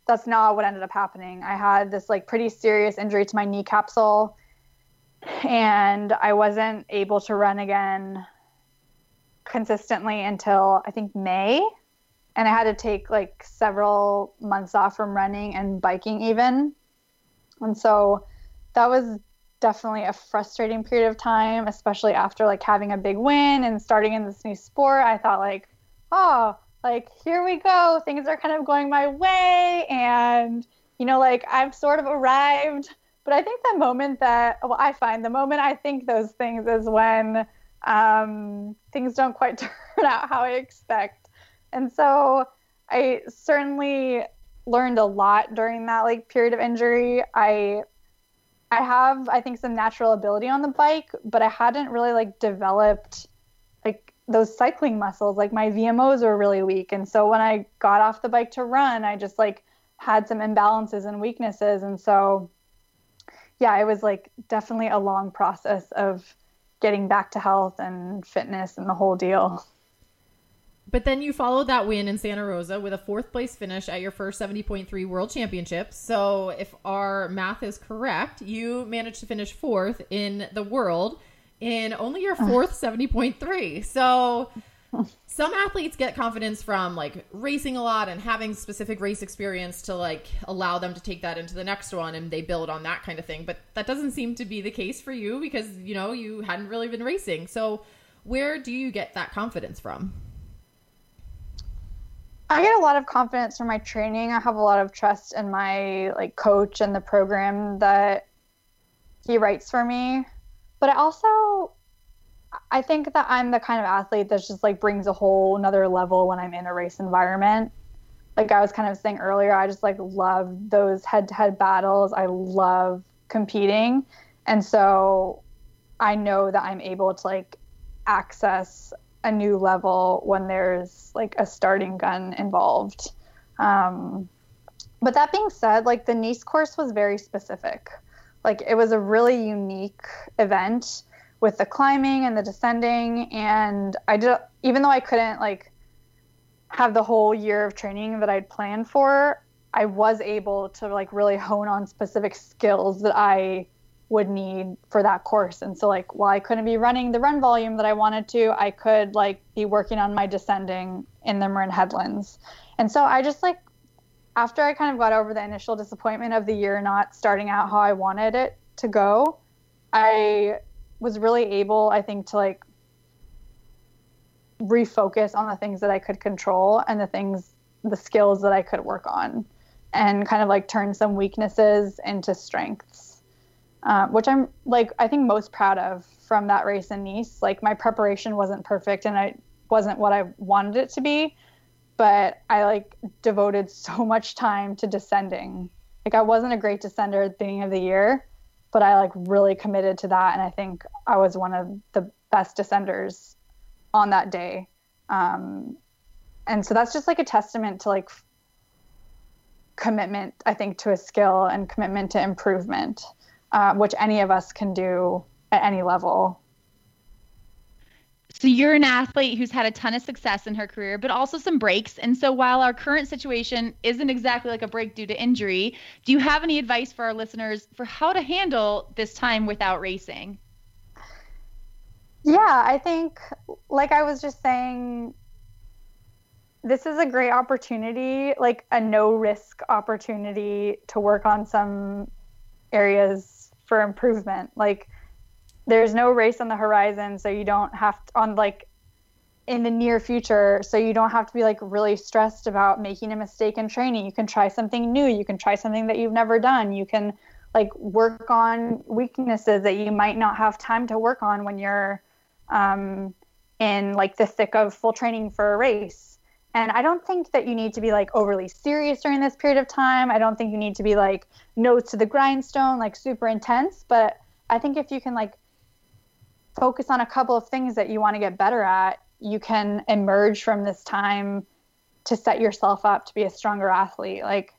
that's not what ended up happening. I had this like pretty serious injury to my knee capsule and I wasn't able to run again consistently until I think May. And I had to take like several months off from running and biking even. And so that was definitely a frustrating period of time, especially after like having a big win and starting in this new sport. I thought like, oh, like here we go things are kind of going my way and you know like i've sort of arrived. But i think the moment that well i find the moment i think those things is when um, things don't quite *laughs* turn out how i expect. And so i certainly learned a lot during that like period of injury. I i have i think some natural ability on the bike but i hadn't really like developed those cycling muscles like my vmos were really weak. And so when i got off the bike to run i just like had some imbalances and weaknesses. And so yeah it was like definitely a long process of getting back to health and fitness and the whole deal. But then you followed that win in Santa Rosa with a fourth place finish at your first 70.3 World Championships. So, if our math is correct, you managed to finish fourth in the world in only your fourth 70.3. So some athletes get confidence from like racing a lot and having specific race experience to like allow them to take that into the next one and they build on that kind of thing. But that doesn't seem to be the case for you because, you know, you hadn't really been racing. So where do you get that confidence from? I get a lot of confidence from my training. I have a lot of trust in my like coach and the program that he writes for me but I also I think that I'm the kind of athlete that just like brings a whole another level when I'm in a race environment. Like I was kind of saying earlier, I just like love those head-to-head battles. I love competing. And so I know that I'm able to like access a new level when there's like a starting gun involved. Um, but that being said, like the Nice course was very specific. Like it was a really unique event with the climbing and the descending and I did even though I couldn't like have the whole year of training that I'd planned for, I was able to like really hone on specific skills that I would need for that course. And so like while I couldn't be running the run volume that I wanted to, I could like be working on my descending in the Marin Headlands. And so I just like after I kind of got over the initial disappointment of the year not starting out how I wanted it to go, I was really able, I think, to like refocus on the things that I could control and the things, the skills that I could work on. and kind of like turn some weaknesses into strengths, uh, which I'm like, I think most proud of from that race in Nice. Like my preparation wasn't perfect and I wasn't what I wanted it to be, but I like devoted so *laughs* much time to descending. Like I wasn't a great descender at the beginning of the year, but I like really committed to that. And I think I was one of the best descenders on that day. Um, and so that's just like a testament to like commitment, I think, to a skill and commitment to improvement, uh, which any of us can do at any level. So you're an athlete who's had a ton of success in her career, but also some breaks. And so while our current situation isn't exactly like a break due to injury, do you have any advice for our listeners for how to handle this time without racing? Yeah, I think, like I was just saying, this is a great opportunity, like a no risk opportunity to work on some areas for improvement. Like, there's no race on the horizon, so you don't have to, on like in the near future, so you don't have to be like really stressed about making a mistake in training. You can try something new, you can try something that you've never done, you can like work on weaknesses that you might not have time to work on when you're um, in like the thick of full training for a race. And I don't think that you need to be like overly serious during this period of time. I don't think you need to be like nose to the grindstone, like super intense. But I think if you can like focus on a couple of things that you want to get better at, you can emerge from this time to set yourself up to be a stronger athlete. Like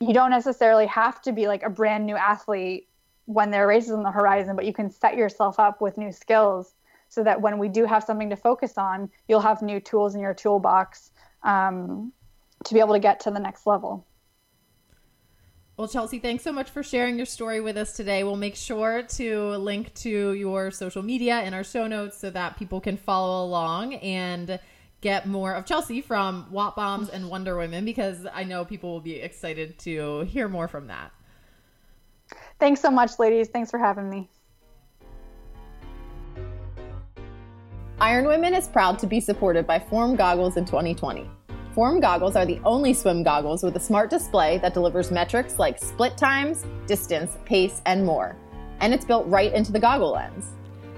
you don't necessarily have to be like a brand new athlete when there are races on the horizon, but you can set yourself up with new skills so that when we do have something to focus on, you'll have new tools in your toolbox um, to be able to get to the next level. Well, Chelsea, thanks so much for sharing your story with us today. We'll make sure to link to your social media in our show notes so that people can follow along and get more of Chelsea from Watt Bombs and Wonder Women because I know people will be excited to hear more from that. Thanks so much, ladies. Thanks for having me. Iron Women is proud to be supported by Form Goggles in 2020. Form goggles are the only swim goggles with a smart display that delivers metrics like split times, distance, pace, and more. And it's built right into the goggle lens.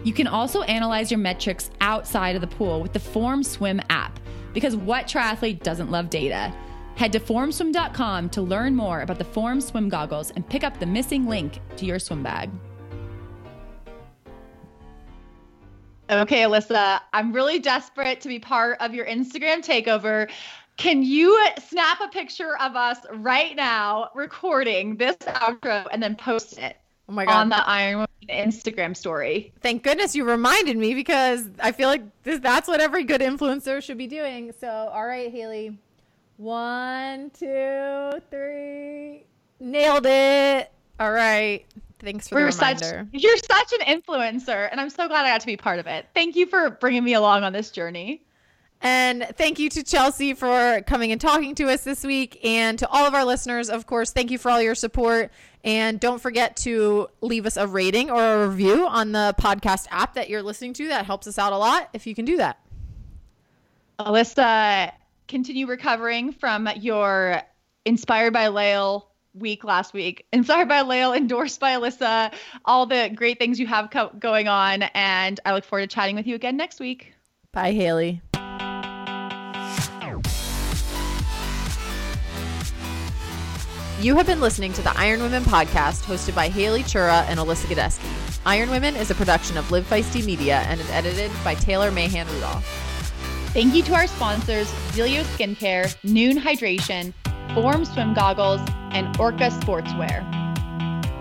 You can also analyze your metrics outside of the pool with the Form Swim app, because what triathlete doesn't love data? Head to formswim.com to learn more about the Form Swim goggles and pick up the missing link to your swim bag. Okay, Alyssa, I'm really desperate to be part of your Instagram takeover. Can you snap a picture of us right now recording this outro and then post it oh my God. on the Iron Woman Instagram story? Thank goodness you reminded me because I feel like this, that's what every good influencer should be doing. So, all right, Haley. One, two, three. Nailed it. All right. Thanks for We're the reminder. Such, you're such an influencer, and I'm so glad I got to be part of it. Thank you for bringing me along on this journey. And thank you to Chelsea for coming and talking to us this week. And to all of our listeners, of course, thank you for all your support. And don't forget to leave us a rating or a review on the podcast app that you're listening to. That helps us out a lot if you can do that. Alyssa, continue recovering from your Inspired by Lael week last week. Inspired by Lael, endorsed by Alyssa, all the great things you have co- going on. And I look forward to chatting with you again next week. Bye, Haley. You have been listening to the Iron Women podcast hosted by Haley Chura and Alyssa Godesky. Iron Women is a production of Live Feisty Media and is edited by Taylor Mahan Rudolph. Thank you to our sponsors, Zealios Skincare, Nuun Hydration, Form Swim Goggles, and Orca Sportswear,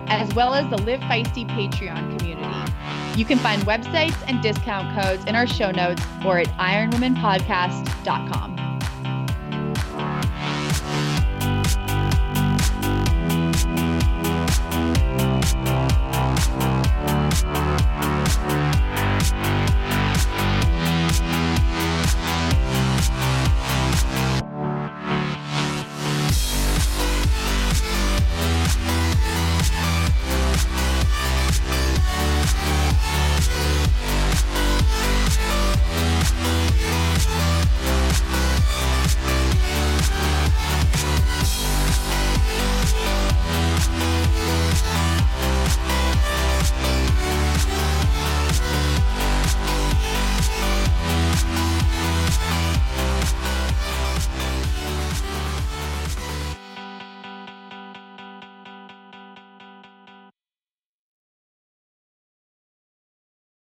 as well as the Live Feisty Patreon community. You can find websites and discount codes in our show notes or at ironwomenpodcast.com.